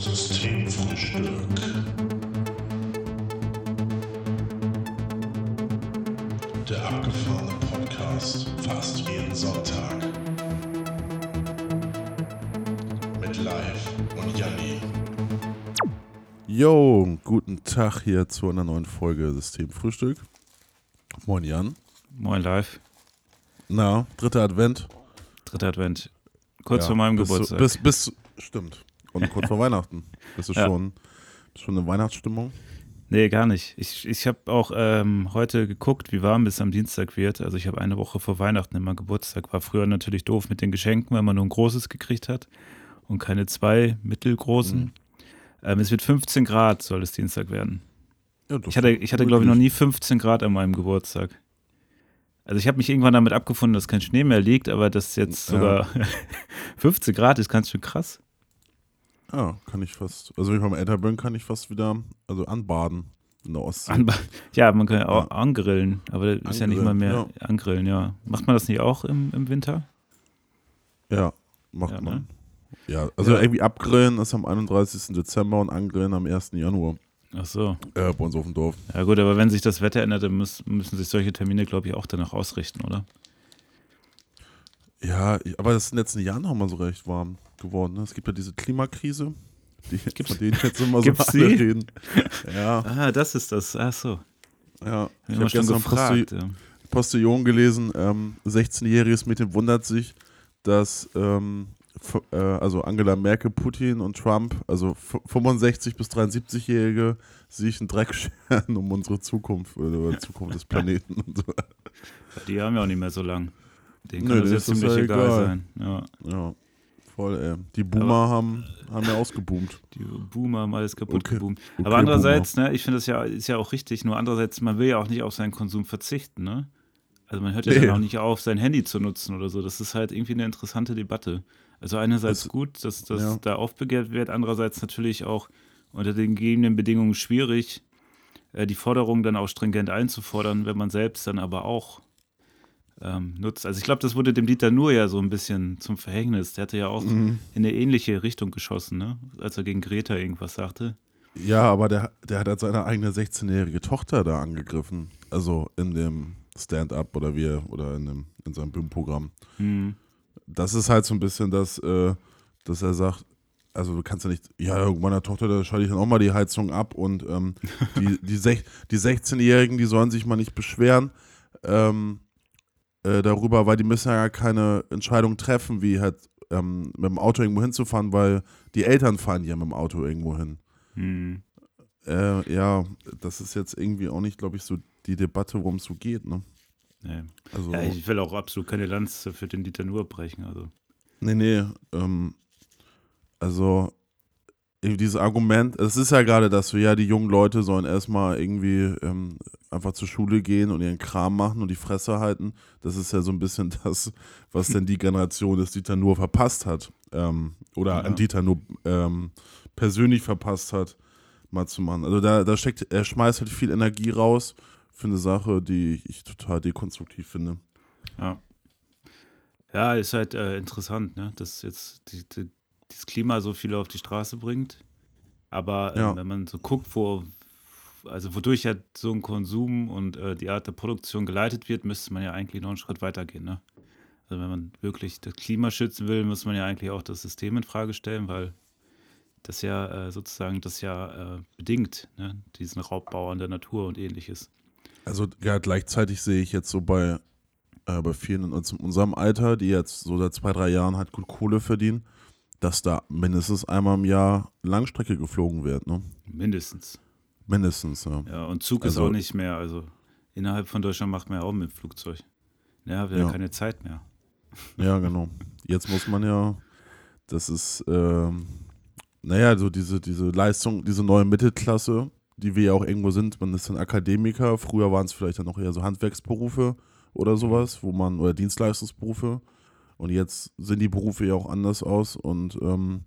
Systemfrühstück. Der abgefahrene Podcast fast jeden Sonntag. Mit Live und Janni. Jo, guten Tag hier zu einer neuen Folge Systemfrühstück. Moin Jan. Moin live. Na, dritter Advent. Dritter Advent. Kurz Ja, vor meinem bist Geburtstag. Du, bis, bis, stimmt. Und kurz vor Weihnachten. Bist du Ja. schon, schon in Weihnachtsstimmung? nee, gar nicht. Ich, ich habe auch ähm, heute geguckt, wie warm es am Dienstag wird. Also ich habe eine Woche vor Weihnachten immer Geburtstag. War früher natürlich doof mit den Geschenken, weil man nur ein großes gekriegt hat und keine zwei mittelgroßen. Mhm. Ähm, es wird 15 Grad, soll es Dienstag werden. Ja, das Ich hatte, ich hatte glaube ich, noch nie 15 Grad an meinem Geburtstag. Also ich habe mich irgendwann damit abgefunden, dass kein Schnee mehr liegt, aber dass jetzt Ja. sogar 15 Grad ist ganz schön krass. Ja, kann ich fast. Also, beim älter bin, kann ich fast wieder also anbaden in der Ostsee. Anba ja, man kann ja auch Ja. angrillen, aber das ist ja nicht mal mehr Angrillen, angrillen, ja. Macht man das nicht auch im, im Winter? ja, macht Ja, ne? man. Ja, also Ja. irgendwie abgrillen ist am 31. Dezember und angrillen am 1. Januar Ach so. äh, bei uns auf dem Dorf. Ja gut, aber wenn sich das Wetter ändert, dann muss, müssen sich solche Termine, glaube ich, auch danach ausrichten, oder? Ja, aber das ist in den letzten Jahren noch mal so recht warm geworden. Ne? Es gibt ja diese Klimakrise, die, Gibt's- von denen jetzt immer so alle reden. Ja, Ah, das ist das. Ach so. ja. Ich habe gestern gefragt. Posti Ja. Postillon gelesen, ähm, 16-jähriges Mädchen wundert sich, dass ähm, äh, also Angela Merkel, Putin und Trump, also f- 65 bis 73-Jährige, sich einen Dreck scheren um unsere Zukunft oder die Zukunft des Planeten und so. Die haben ja auch nicht mehr so lang. Nö, kann das ist das ziemlich ja egal, egal. sein. Ja. Ja, voll, ey. Die Boomer haben, haben ja ausgeboomt. Die Boomer haben alles kaputt Okay. geboomt. Okay, Aber andererseits, ne, ich finde das ja, ist ja auch richtig, nur andererseits, man will ja auch nicht auf seinen Konsum verzichten, ne? Also man hört ja Nee. dann auch nicht auf, sein Handy zu nutzen oder so. Das ist halt irgendwie eine interessante Debatte. Also einerseits Das- gut, dass das ja. da aufbegehrt wird, andererseits natürlich auch unter den gegebenen Bedingungen schwierig, äh, die Forderung dann auch stringent einzufordern, wenn man selbst dann aber auch ähm, nutzt. Also ich glaube, das wurde dem Dieter Nuhr ja so ein bisschen zum Verhängnis. Der hatte ja auch Mhm. in eine ähnliche Richtung geschossen, ne? Als er gegen Greta irgendwas sagte. Ja, aber der, der hat halt seine eigene 16-jährige Tochter da angegriffen. Also in dem Stand-up oder wie er- oder in, dem, in seinem Bühnenprogramm. Hm. Das ist halt so ein bisschen das, äh, dass er sagt, also du kannst ja nicht, ja, meiner Tochter, da schalte ich dann auch mal die Heizung ab und ähm, die, die, sech, die 16-Jährigen, die sollen sich mal nicht beschweren ähm, äh, darüber, weil die müssen ja keine Entscheidung treffen, wie halt ähm, mit dem Auto irgendwo hinzufahren, weil die Eltern fahren ja mit dem Auto irgendwo hin. Hm. Äh, ja, das ist jetzt irgendwie auch nicht, glaube ich, so die Debatte, worum es so geht, ne? Nee. Also, Ja, ich will auch absolut keine Lanze für den Dieter Nuhr brechen. Also. nee, nee, ähm, also dieses Argument, es ist ja gerade, dass wir ja die jungen Leute sollen erstmal irgendwie ähm, einfach zur Schule gehen und ihren Kram machen und die Fresse halten. Das ist ja so ein bisschen das, was denn die Generation des Dieter Nuhr verpasst hat. Ähm, oder Ja. an Dieter Nuhr ähm, persönlich verpasst hat, mal zu machen. Also da, da steckt, er schmeißt halt viel Energie raus für eine Sache, die ich total dekonstruktiv finde. Ja. Ja, ist halt äh, interessant, ne? dass jetzt die, die, das Klima so viele auf die Straße bringt. Aber ähm, Ja. wenn man so guckt, wo, also wodurch ja so ein Konsum und äh, die Art der Produktion geleitet wird, müsste man ja eigentlich noch einen Schritt weiter gehen. Ne? Also wenn man wirklich das Klima schützen will, muss man ja eigentlich auch das System in Frage stellen, weil das ja äh, sozusagen das ja äh, bedingt, ne? diesen Raubbau an der Natur und ähnliches. Also ja, gleichzeitig sehe ich jetzt so bei, äh, bei vielen in unserem Alter, die jetzt so seit zwei, drei Jahren halt gut Kohle verdienen, dass da mindestens einmal im Jahr Langstrecke geflogen wird, ne? Mindestens. Mindestens, ja. Ja, und Zug Also- ist auch nicht mehr. Also innerhalb von Deutschland macht man ja auch mit dem Flugzeug. Ja, hat ja, Ja. keine Zeit mehr. Ja, genau. Jetzt muss man ja, das ist, ähm, naja, so diese, diese Leistung, diese neue Mittelklasse, die wir ja auch irgendwo sind, man ist ein Akademiker, früher waren es vielleicht dann noch eher so Handwerksberufe oder sowas, wo man, oder Dienstleistungsberufe und jetzt sehen die Berufe ja auch anders aus und ähm,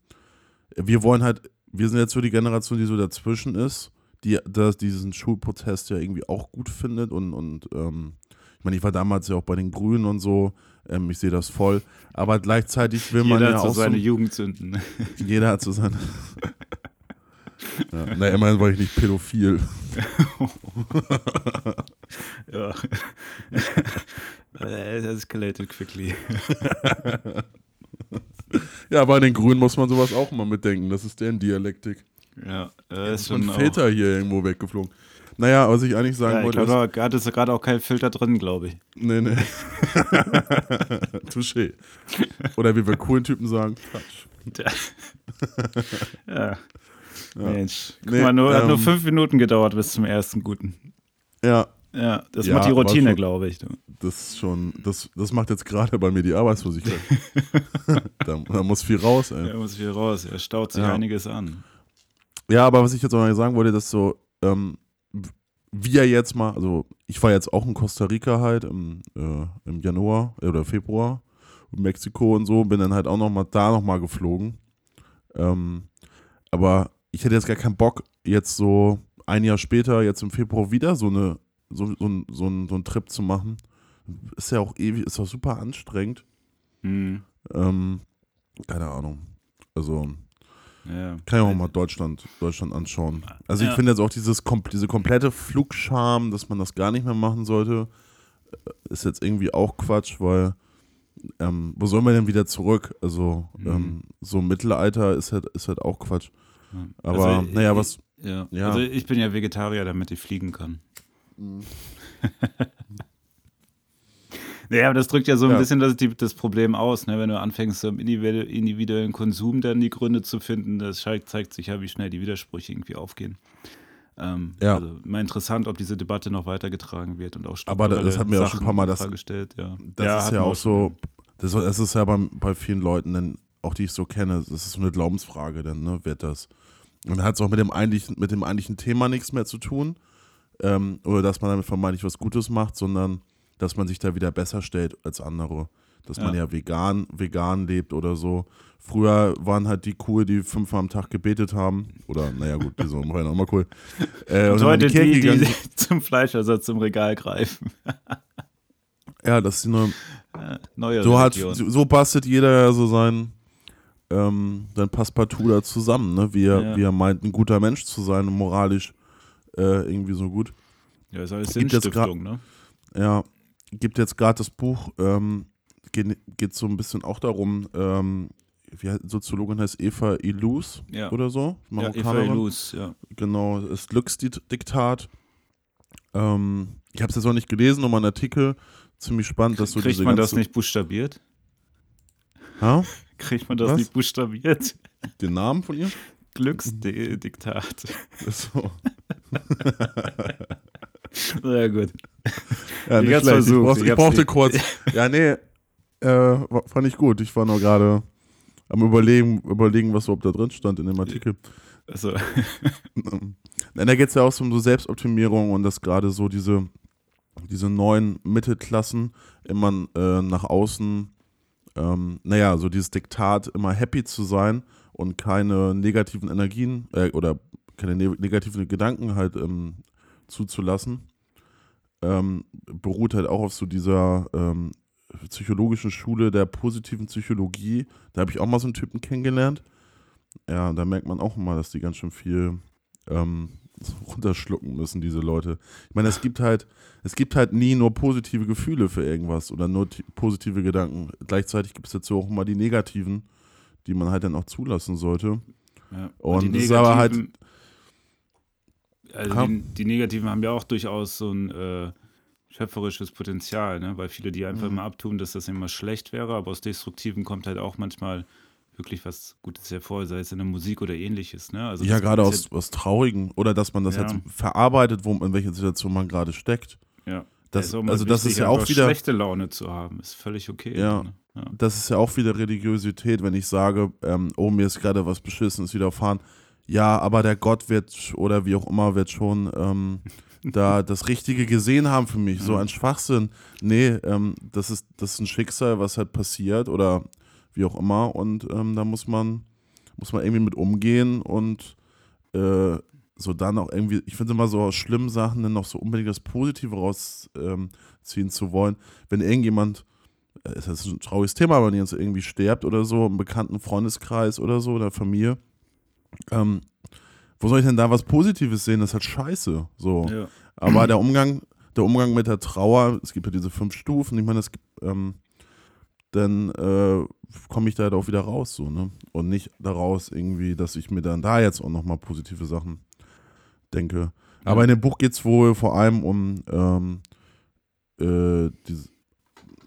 wir wollen halt, wir sind jetzt so die Generation, die so dazwischen ist, die das, diesen Schulprotest ja irgendwie auch gut findet und, und ähm, ich meine, ich war damals ja auch bei den Grünen und so, ähm, ich sehe das voll, aber gleichzeitig will man Jeder ja hat so auch seine so, Jugendsünden. jeder hat so seine, Ja, na, immerhin war ich nicht pädophil. ja. It escalated quickly. Ja, bei den Grünen muss man sowas auch mal mitdenken. Das ist deren Dialektik. Ja, äh, ist Und schon auch, Väter hier irgendwo weggeflogen. Naja, was ich eigentlich sagen ja, ich wollte, ist, glaube, da hat es gerade auch keinen Filter drin, glaube ich. nee, nee. Touché. Oder wie wir coolen Typen sagen, Quatsch. Ja. Mensch, guck Nee, mal, nur, hat nur ähm, fünf Minuten gedauert bis zum ersten guten. Ja, Ja, das Ja, macht die Routine, glaube ich. das schon, das, das macht jetzt gerade bei mir die Arbeitslosigkeit. da, da muss viel raus, ey. Ja, muss viel raus. Er staut sich Ja. einiges an. Ja, aber was ich jetzt auch noch sagen wollte, dass so, ähm, wir jetzt mal, also ich war jetzt auch in Costa Rica halt im, äh, im Januar äh, oder Februar, in Mexiko und so, bin dann halt auch noch mal da noch mal geflogen. Ähm, aber ich hätte jetzt gar keinen Bock, jetzt so ein Jahr später, jetzt im Februar wieder so eine, so, so, ein- so, ein, so einen Trip zu machen. Ist ja auch ewig, ist auch super anstrengend. Hm. Ähm, keine Ahnung. Also, Ja. kann ich auch mal Deutschland, Deutschland anschauen. Also ich Ja. finde jetzt auch dieses, diese komplette Flugscham, dass man das gar nicht mehr machen sollte, äh, ist jetzt irgendwie auch Quatsch, weil ähm, wo sollen wir denn wieder zurück? Also Mhm. ähm, so Mittelalter ist halt, ist halt auch Quatsch. Aber Also, naja, ich- was, Ja. Ja. Also ich bin ja Vegetarier, damit ich fliegen kann. Naja, aber das drückt ja so ein Ja. bisschen das, das Problem aus, ne? wenn du anfängst, so im individu- individuellen Konsum dann die Gründe zu finden, das zeigt, sich ja, wie schnell die Widersprüche irgendwie aufgehen. Ähm, Ja. Also mal interessant, ob diese Debatte noch weitergetragen wird und auch Aber da- das strukturelle hatten wir auch schon ein paar Mal, Sachen das- gestellt, ja. das ist hatten ja auch so, das, das ist ja bei, bei vielen Leuten, dann, auch die ich so kenne, das ist so eine Glaubensfrage dann, ne, wird das. Und dann hat es auch mit dem, eigentlichen, mit dem eigentlichen Thema nichts mehr zu tun. Ähm, oder dass man damit vermeintlich was Gutes macht, sondern dass man sich da wieder besser stellt als andere. Dass man Ja. ja vegan, vegan lebt oder so. Früher waren halt die cool, die fünfmal am Tag gebetet haben. Oder, naja, gut, die sind auch mal cool. Äh, Und heute die die, die zum Fleischersatz im Regal greifen. Ja, das ist eine, Ja, Neue So, hat, so bastelt jeder ja so sein, ähm, sein Passepartout da zusammen, ne? wie, er, Ja. wie er meint, ein guter Mensch zu sein und moralisch äh, irgendwie so gut. Ja, ist alles Gibt jetzt Sinnstiftung, ne? Ja, gibt jetzt gerade das Buch, ähm, geht, geht so ein bisschen auch darum, ähm, wie heißt, Soziologin heißt Eva Illouz Ja. oder so, Ja, Eva Marokkanerin. Illouz, ja. Genau, das Glücksdiktat. Ähm, ich habe es jetzt noch nicht gelesen, nochmal einen Artikel, ziemlich spannend, dass so Kriegt man das nicht buchstabiert? Ha? Kriegt man das Was? nicht buchstabiert? Den Namen von ihr? Glücksdiktat. So. Sehr gut. Ja, Ich nicht hab's versucht, Ich, brauchte, ich brauchte kurz. Ja, nee, äh, fand ich gut. Ich war nur gerade am überlegen, überlegen, was überhaupt da drin stand in dem Artikel. Also, Nein, da geht es ja auch so um so Selbstoptimierung und dass gerade so diese, diese neuen Mittelklassen immer äh, nach außen, ähm, naja, so dieses Diktat, immer happy zu sein und keine negativen Energien äh, oder keine ne negativen Gedanken halt ähm, zuzulassen, ähm, beruht halt auch auf so dieser ähm, psychologischen Schule der positiven Psychologie. Da habe ich auch mal so einen Typen kennengelernt. Ja, da merkt man auch immer, dass die ganz schön viel ähm, runterschlucken müssen, diese Leute. Ich meine, es gibt halt, es gibt halt nie nur positive Gefühle für irgendwas oder nur ti- positive Gedanken. Gleichzeitig gibt es dazu auch immer die negativen, die man halt dann auch zulassen sollte. ja. Und die das ist aber halt- Negativen- Also Ja. die, die Negativen haben ja auch durchaus so ein äh, schöpferisches Potenzial, ne? weil viele die einfach Mhm. immer abtun, dass das immer schlecht wäre, aber aus Destruktiven kommt halt auch manchmal wirklich was Gutes hervor, sei es in der Musik oder ähnliches. Ne? Also ja, gerade aus, aus Traurigen oder dass man das Ja. jetzt verarbeitet, wo, in welcher Situation man gerade steckt. Ja. Das, ist auch mal also das wichtig, ist ja auch wieder, schlechte Laune zu haben, ist völlig okay. Ja. Ne? Ja. das ist ja auch wieder Religiosität, wenn ich sage, ähm, oh, mir ist gerade was Beschissenes widerfahren. Ja, aber der Gott wird oder wie auch immer wird schon ähm, da das Richtige gesehen haben für mich. So Ja. ein Schwachsinn. Nee, ähm, das, ist, das ist ein Schicksal, was halt passiert oder wie auch immer. Und ähm, da muss man, muss man irgendwie mit umgehen und äh, so dann auch irgendwie, ich finde immer so aus schlimmen Sachen dann noch so unbedingt das Positive rausziehen ähm, zu wollen. Wenn irgendjemand, äh, das ist ein trauriges Thema, wenn jetzt irgendwie stirbt oder so, im bekannten Freundeskreis oder so, oder Familie, ähm, wo soll ich denn da was Positives sehen? Das ist halt scheiße. So. Ja. Aber der Umgang, der Umgang mit der Trauer, es gibt ja diese fünf Stufen, ich meine, es gibt, ähm, dann äh, komme ich da halt auch wieder raus, so, ne? Und nicht daraus irgendwie, dass ich mir dann da jetzt auch nochmal positive Sachen denke. Aber in dem Buch geht es wohl vor allem um ähm, äh, diese,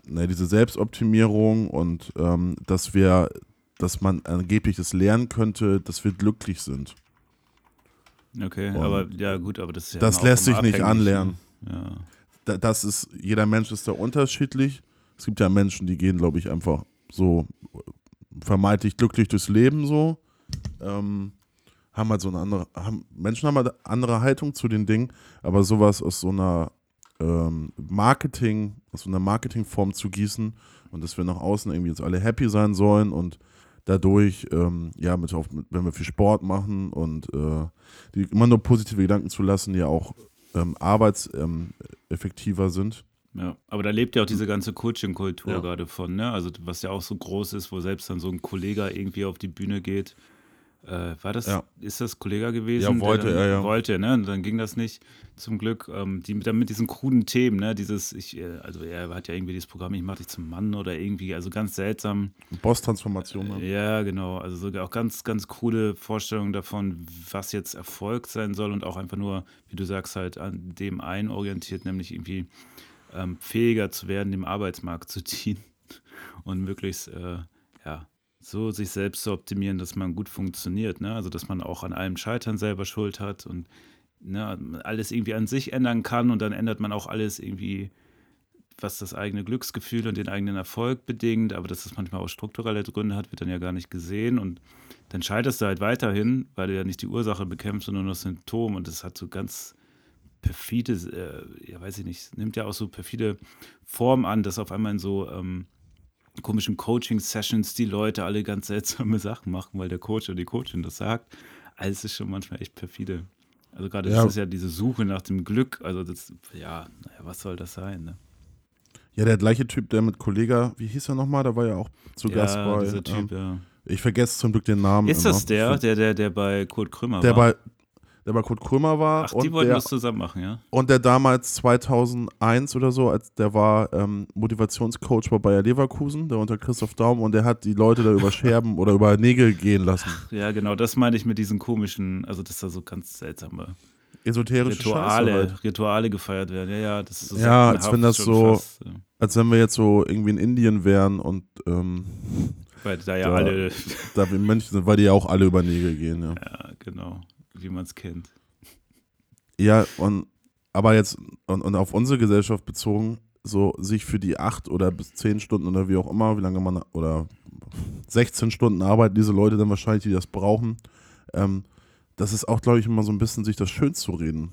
ne, diese Selbstoptimierung und ähm, dass wir, dass man angeblich das lernen könnte, dass wir glücklich sind. Okay, Und aber ja gut, aber das ist ja das lässt sich nicht anlernen. ne? Ja. da, das ist, jeder Mensch ist da unterschiedlich. Es gibt ja Menschen, die gehen, glaube ich, einfach so vermeintlich glücklich durchs Leben so. Ähm, haben halt so eine andere, haben, Menschen haben halt eine andere Haltung zu den Dingen, aber sowas aus so einer ähm, Marketing, aus so einer Marketingform zu gießen und dass wir nach außen irgendwie jetzt alle happy sein sollen und dadurch, ähm, ja, mit, auf, wenn wir viel Sport machen und äh, die immer nur positive Gedanken zu lassen, die ja auch ähm, arbeitseffektiver ähm, sind. Ja, aber da lebt ja auch diese ganze Coaching-Kultur Ja. gerade von, ne? Also was ja auch so groß ist, wo selbst dann so ein Kollege irgendwie auf die Bühne geht. Äh, war das, Ja. ist das Kollege gewesen? Ja, der wollte dann, er, ja. Wollte, ne? Und dann ging das nicht, zum Glück. Ähm, die, dann mit diesen kruden Themen, ne? Dieses, ich, äh, also er hat ja irgendwie dieses Programm, ich mach dich zum Mann oder irgendwie, also ganz seltsam. Boss-Transformation. ne? Ja, genau. Also sogar auch ganz, ganz coole Vorstellungen davon, was jetzt Erfolg sein soll und auch einfach nur, wie du sagst, halt an dem einen orientiert, nämlich irgendwie ähm, fähiger zu werden, dem Arbeitsmarkt zu dienen und möglichst, äh, ja, so sich selbst zu optimieren, dass man gut funktioniert, ne? Also dass man auch an allem Scheitern selber Schuld hat und ne, alles irgendwie an sich ändern kann und dann ändert man auch alles irgendwie was das eigene Glücksgefühl und den eigenen Erfolg bedingt, aber dass das manchmal auch strukturelle Gründe hat, wird dann ja gar nicht gesehen. Und dann scheiterst du halt weiterhin, weil du ja nicht die Ursache bekämpfst, sondern nur das Symptom. Und das hat so ganz perfide, äh, ja weiß ich nicht, nimmt ja auch so perfide Form an, dass auf einmal in so ähm, komischen Coaching-Sessions die Leute alle ganz seltsame Sachen machen, weil der Coach oder die Coachin das sagt. Also es ist schon manchmal echt perfide. Also gerade Ja. das ist ja diese Suche nach dem Glück, also das, ja, naja, was soll das sein, ne? Ja, der gleiche Typ, der mit Kollega, wie hieß er nochmal? Da war ja auch zu Gast bei. dieser Typ, ähm, ja. ich vergesse zum Glück den Namen. Ist immer. das der, der, der, der bei Kurt Krömer der war? bei, der bei Kurt Krömer war Ach, die wollten der, das zusammen machen, ja? und der damals 2001 oder so, als der war ähm, Motivationscoach bei Bayer Leverkusen, der unter Christoph Daum und der hat die Leute da über Scherben oder über Nägel gehen lassen. Ja, genau, das meine ich mit diesen komischen, also dass da so ganz seltsame Esoterische Rituale, halt. Rituale gefeiert werden. Ja, ja, das ist so Ja, als wenn das so- Fast, ja. Als wenn wir jetzt so irgendwie in Indien wären und ähm, weil da ja Da- alle, da wir Mönche sind, weil die ja auch alle über Nägel gehen, ja. ja, genau, wie man es kennt. Ja, und aber jetzt und, und auf unsere Gesellschaft bezogen, so sich für die acht oder bis zehn Stunden oder wie auch immer, wie lange man oder 16 Stunden arbeiten diese Leute dann wahrscheinlich, die das brauchen, ähm, das ist auch, glaube ich, immer so ein bisschen sich das schön zu reden.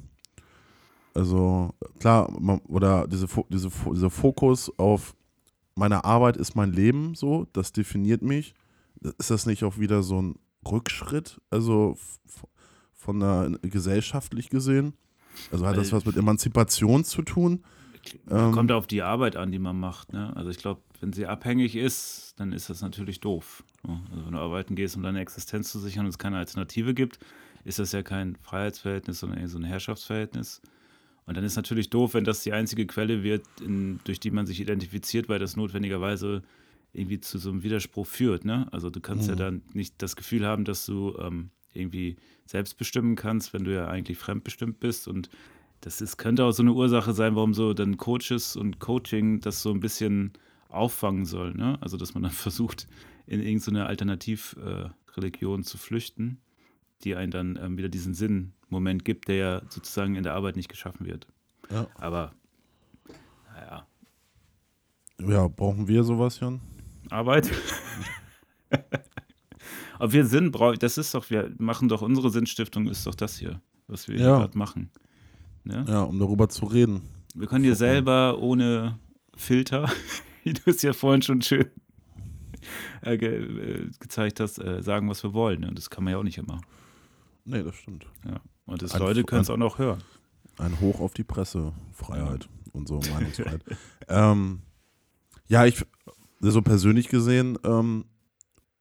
Also klar, man, oder diese, diese, dieser Fokus auf meine Arbeit ist mein Leben, so, das definiert mich. Ist das nicht auch wieder so ein Rückschritt? Also von der gesellschaftlich gesehen? Also hat das was mit Emanzipation zu tun? Ähm, Kommt auf die Arbeit an, die man macht. Ne? Also ich glaube, wenn sie abhängig ist, dann ist das natürlich doof. ne? Also wenn du arbeiten gehst, um deine Existenz zu sichern und es keine Alternative gibt, ist das ja kein Freiheitsverhältnis, sondern eher so ein Herrschaftsverhältnis. Und dann ist natürlich doof, wenn das die einzige Quelle wird, in, durch die man sich identifiziert, weil das notwendigerweise irgendwie zu so einem Widerspruch führt. Ne? Also du kannst ja Mhm. dann nicht das Gefühl haben, dass du ähm, irgendwie selbst bestimmen kannst, wenn du ja eigentlich fremdbestimmt bist. Und das ist, könnte auch so eine Ursache sein, warum so dann Coaches und Coaching das so ein bisschen auffangen soll. Ne? Also dass man dann versucht, in irgendeine Alternativreligion äh, zu flüchten, die einen dann ähm, wieder diesen Sinnmoment gibt, der ja sozusagen in der Arbeit nicht geschaffen wird. Ja. Aber naja, Ja, brauchen wir sowas, Jan? Arbeit. Ob wir Sinn brauchen, das ist doch, wir machen doch, unsere Sinnstiftung ist doch das hier, was wir hier Ja. gerade machen. Ne? Ja, um darüber zu reden. Wir können hier selber ohne Filter, wie du es ja vorhin schon schön äh, ge äh, gezeigt hast, äh, sagen, was wir wollen. Ne? Das kann man ja auch nicht immer. Nee, das stimmt. Ja. Und das Ein- Leute können es auch noch hören. Ein Hoch auf die Pressefreiheit und so Meinungsfreiheit. ähm, ja, ich, so persönlich gesehen, ähm,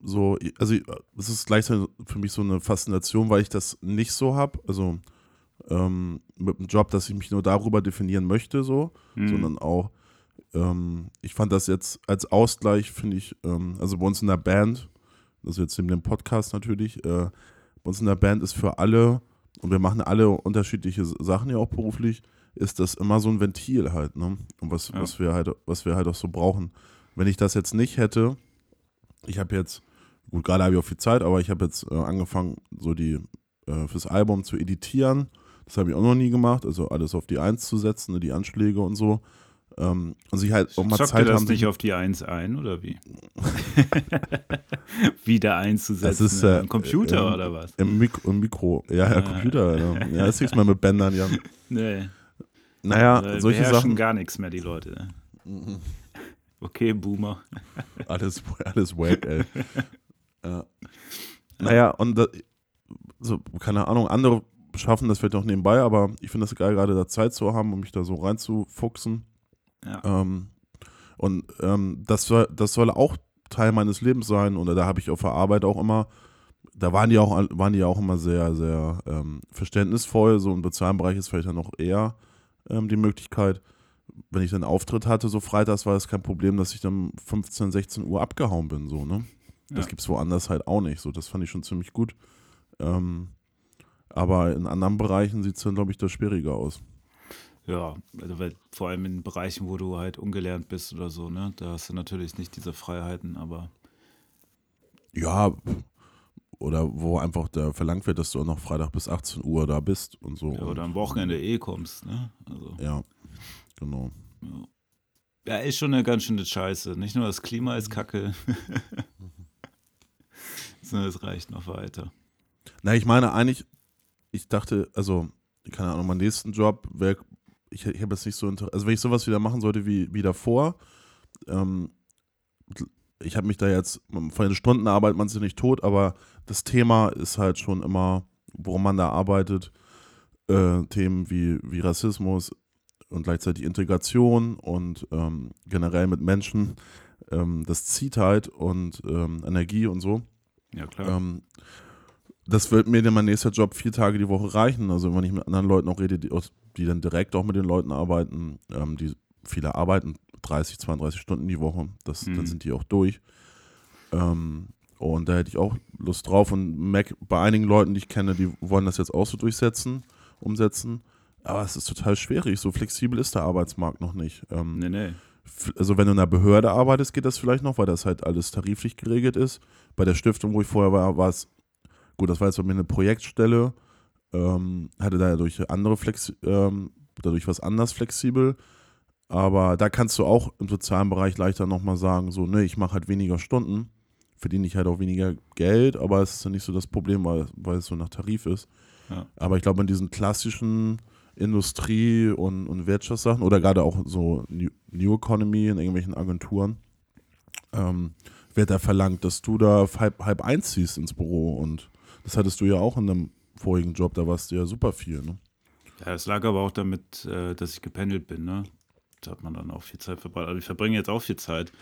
so, also es ist gleichzeitig für mich so eine Faszination, weil ich das nicht so habe. Also ähm, mit einem Job, dass ich mich nur darüber definieren möchte, so, Mhm. sondern auch, ähm, ich fand das jetzt als Ausgleich, finde ich, ähm, also bei uns in der Band, das ist jetzt neben dem Podcast natürlich, äh, bei uns in der Band ist für alle, und wir machen alle unterschiedliche Sachen ja auch beruflich, ist das immer so ein Ventil halt, ne? Und was, Ja. was wir halt, was wir halt auch so brauchen. Wenn ich das jetzt nicht hätte, ich habe jetzt, gut, gerade habe ich auch viel Zeit, aber ich habe jetzt äh, angefangen, so die äh, fürs Album zu editieren. Das habe ich auch noch nie gemacht, also alles auf die Eins zu setzen, die Anschläge und so. Ähm, und sich halt auch mal Zockt Zeit ihr das haben. nicht auf die 1 ein, oder wie? Wieder einzusetzen ist, äh, im Computer ähm, oder was? Im, Mik im Mikro, ja, ja, Ah. Computer, ja. ja, das siehst mal mit Bändern, ja. Nee. Naja, äh, solche Sachen. gar nichts mehr, die Leute. Okay, Boomer. Alles, alles wack, ey. ja. Naja, und da, so, keine Ahnung, andere schaffen das vielleicht auch nebenbei, aber ich finde das geil, gerade da Zeit zu haben, um mich da so reinzufuchsen. Ja. Ähm, und ähm, das, soll, das soll auch Teil meines Lebens sein. Und da habe ich auf der Arbeit auch immer, da waren die auch, waren die auch immer sehr, sehr ähm, verständnisvoll. So im sozialen Bereich ist vielleicht dann noch eher ähm, die Möglichkeit. Wenn ich dann Auftritt hatte, so freitags, war es kein Problem, dass ich dann um 15, 16 Uhr abgehauen bin. So, ne? Das Ja. gibt es woanders halt auch nicht. So, das fand ich schon ziemlich gut. Ähm, aber in anderen Bereichen sieht es dann, glaube ich, da schwieriger aus. Ja, also weil, vor allem in Bereichen, wo du halt ungelernt bist oder so, ne? Da hast du natürlich nicht diese Freiheiten, aber Ja, oder wo einfach da verlangt wird, dass du auch noch Freitag bis 18 Uhr da bist und so. ja, oder am Wochenende eh kommst, ne? Also, Ja, genau. ja. ja, ist schon eine ganz schöne Scheiße. Nicht nur das Klima ist kacke, sondern es reicht noch weiter. Na, ich meine eigentlich, ich dachte, also, keine Ahnung, mein nächsten Job wäre, ich, ich habe jetzt nicht so, also wenn ich sowas wieder machen sollte wie, wie davor, ähm, ich habe mich da jetzt, von den Stunden arbeitet man sich nicht tot, aber das Thema ist halt schon immer, worum man da arbeitet, äh, Themen wie, wie Rassismus und gleichzeitig Integration und ähm, generell mit Menschen, ähm, das zieht halt und ähm, Energie und so. Ja, klar. Ähm, das wird mir dann mein nächster Job vier Tage die Woche reichen. Also wenn ich mit anderen Leuten auch rede, die, die dann direkt auch mit den Leuten arbeiten, ähm, die viele arbeiten 30, 32 Stunden die Woche, das, Mhm. dann sind die auch durch. Ähm, und da hätte ich auch Lust drauf und merke bei einigen Leuten, die ich kenne, die wollen das jetzt auch so durchsetzen, umsetzen. Aber es ist total schwierig. So flexibel ist der Arbeitsmarkt noch nicht. Ähm, nee, nee. Also wenn du in einer Behörde arbeitest, geht das vielleicht noch, weil das halt alles tariflich geregelt ist. Bei der Stiftung, wo ich vorher war, war es, gut, das war jetzt bei mir eine Projektstelle, ähm, hatte dadurch andere Flex, ähm, dadurch was anders flexibel. Aber da kannst du auch im sozialen Bereich leichter nochmal sagen, so, ne, ich mache halt weniger Stunden, verdiene ich halt auch weniger Geld, aber es ist ja nicht so das Problem, weil, weil es so nach Tarif ist. Ja. Aber ich glaube, in diesen klassischen Industrie- und, und Wirtschaftssachen oder gerade auch so New, New Economy in irgendwelchen Agenturen, ähm, wird da verlangt, dass du da halb, halb eins ziehst ins Büro. Und das hattest du ja auch in einem vorigen Job, da warst du ja super viel. Ne? Ja, es lag aber auch damit, äh, dass ich gependelt bin, ne? Da hat man dann auch viel Zeit verbracht. Also ich verbringe jetzt auch viel Zeit.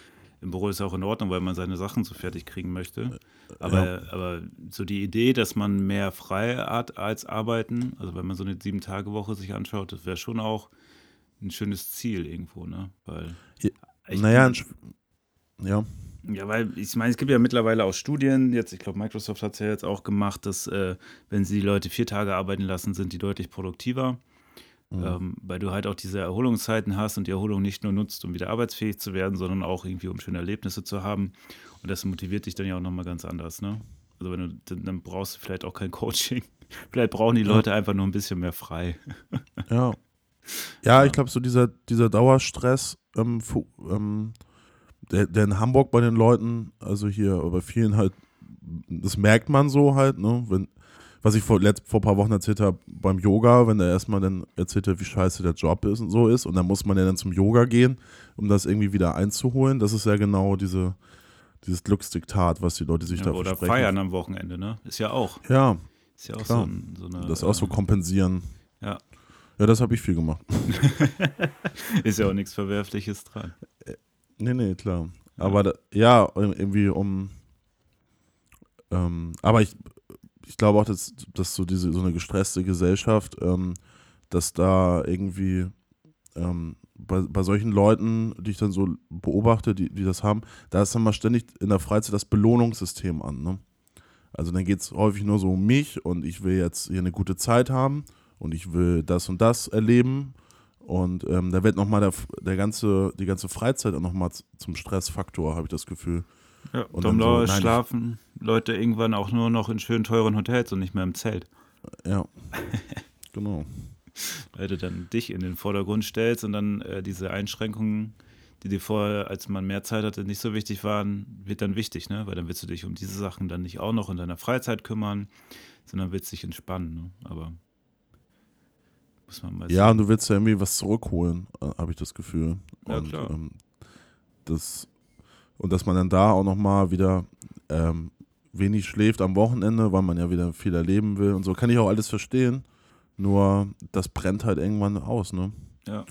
Im Büro ist auch in Ordnung, weil man seine Sachen so fertig kriegen möchte. Aber, aber so die Idee, dass man mehr frei hat als arbeiten, also wenn man so eine Sieben-Tage-Woche sich anschaut, das wäre schon auch ein schönes Ziel irgendwo, ne? Weil Ja, naja, ja, ja, weil ich meine, es gibt ja mittlerweile auch Studien, jetzt, ich glaube, Microsoft hat es ja jetzt auch gemacht, dass äh, wenn sie die Leute vier Tage arbeiten lassen, sind die deutlich produktiver. Ähm, weil du halt auch diese Erholungszeiten hast und die Erholung nicht nur nutzt, um wieder arbeitsfähig zu werden, sondern auch irgendwie, um schöne Erlebnisse zu haben. Und das motiviert dich dann ja auch nochmal ganz anders, ne? Also wenn du, dann, dann brauchst du vielleicht auch kein Coaching. Vielleicht brauchen die Leute einfach nur ein bisschen mehr frei. Ja. Ja, ich glaube, so dieser, dieser Dauerstress, ähm, ähm, der, der in Hamburg bei den Leuten, also hier bei vielen halt, das merkt man so halt, ne? Wenn, was ich vor, letzt, vor ein paar Wochen erzählt habe beim Yoga, wenn er erstmal dann erzählt hat, wie scheiße der Job ist und so ist, und dann muss man ja dann zum Yoga gehen, um das irgendwie wieder einzuholen. Das ist ja genau diese, dieses Glücksdiktat, was die Leute sich Ja, da oder versprechen. feiern am Wochenende, ne? Ist ja auch. Ja, Ist ja auch Klar. so, ein, so eine. das auch so äh, kompensieren. Ja, Ja, das habe ich viel gemacht. ist ja auch nichts Verwerfliches dran. Nee, nee, klar. Aber da, ja, irgendwie um. Ähm, aber ich, ich glaube auch, dass, dass so diese so eine gestresste Gesellschaft, ähm, dass da irgendwie ähm, bei, bei solchen Leuten, die ich dann so beobachte, die, die das haben, da ist dann mal ständig in der Freizeit das Belohnungssystem an. Ne? Also dann geht es häufig nur so um mich und ich will jetzt hier eine gute Zeit haben und ich will das und das erleben. Und ähm, da wird nochmal der, der ganze, die ganze Freizeit auch nochmal zum Stressfaktor, habe ich das Gefühl. Ja, Und dann so, nein, schlafen Leute irgendwann auch nur noch in schönen, teuren Hotels und nicht mehr im Zelt. Ja, genau. Weil du dann dich in den Vordergrund stellst und dann äh, diese Einschränkungen, die dir vorher, als man mehr Zeit hatte, nicht so wichtig waren, wird dann wichtig, ne? Weil dann willst du dich um diese Sachen dann nicht auch noch in deiner Freizeit kümmern, sondern willst dich entspannen. Ne? Aber muss man mal Ja, und sehen. du willst ja irgendwie was zurückholen, äh, habe ich das Gefühl. Ja, und, klar. Ähm, das, und dass man dann da auch nochmal wieder ähm, wenig schläft am Wochenende, weil man ja wieder viel erleben will und so. Kann ich auch alles verstehen. Nur das brennt halt irgendwann aus, ne? Ja.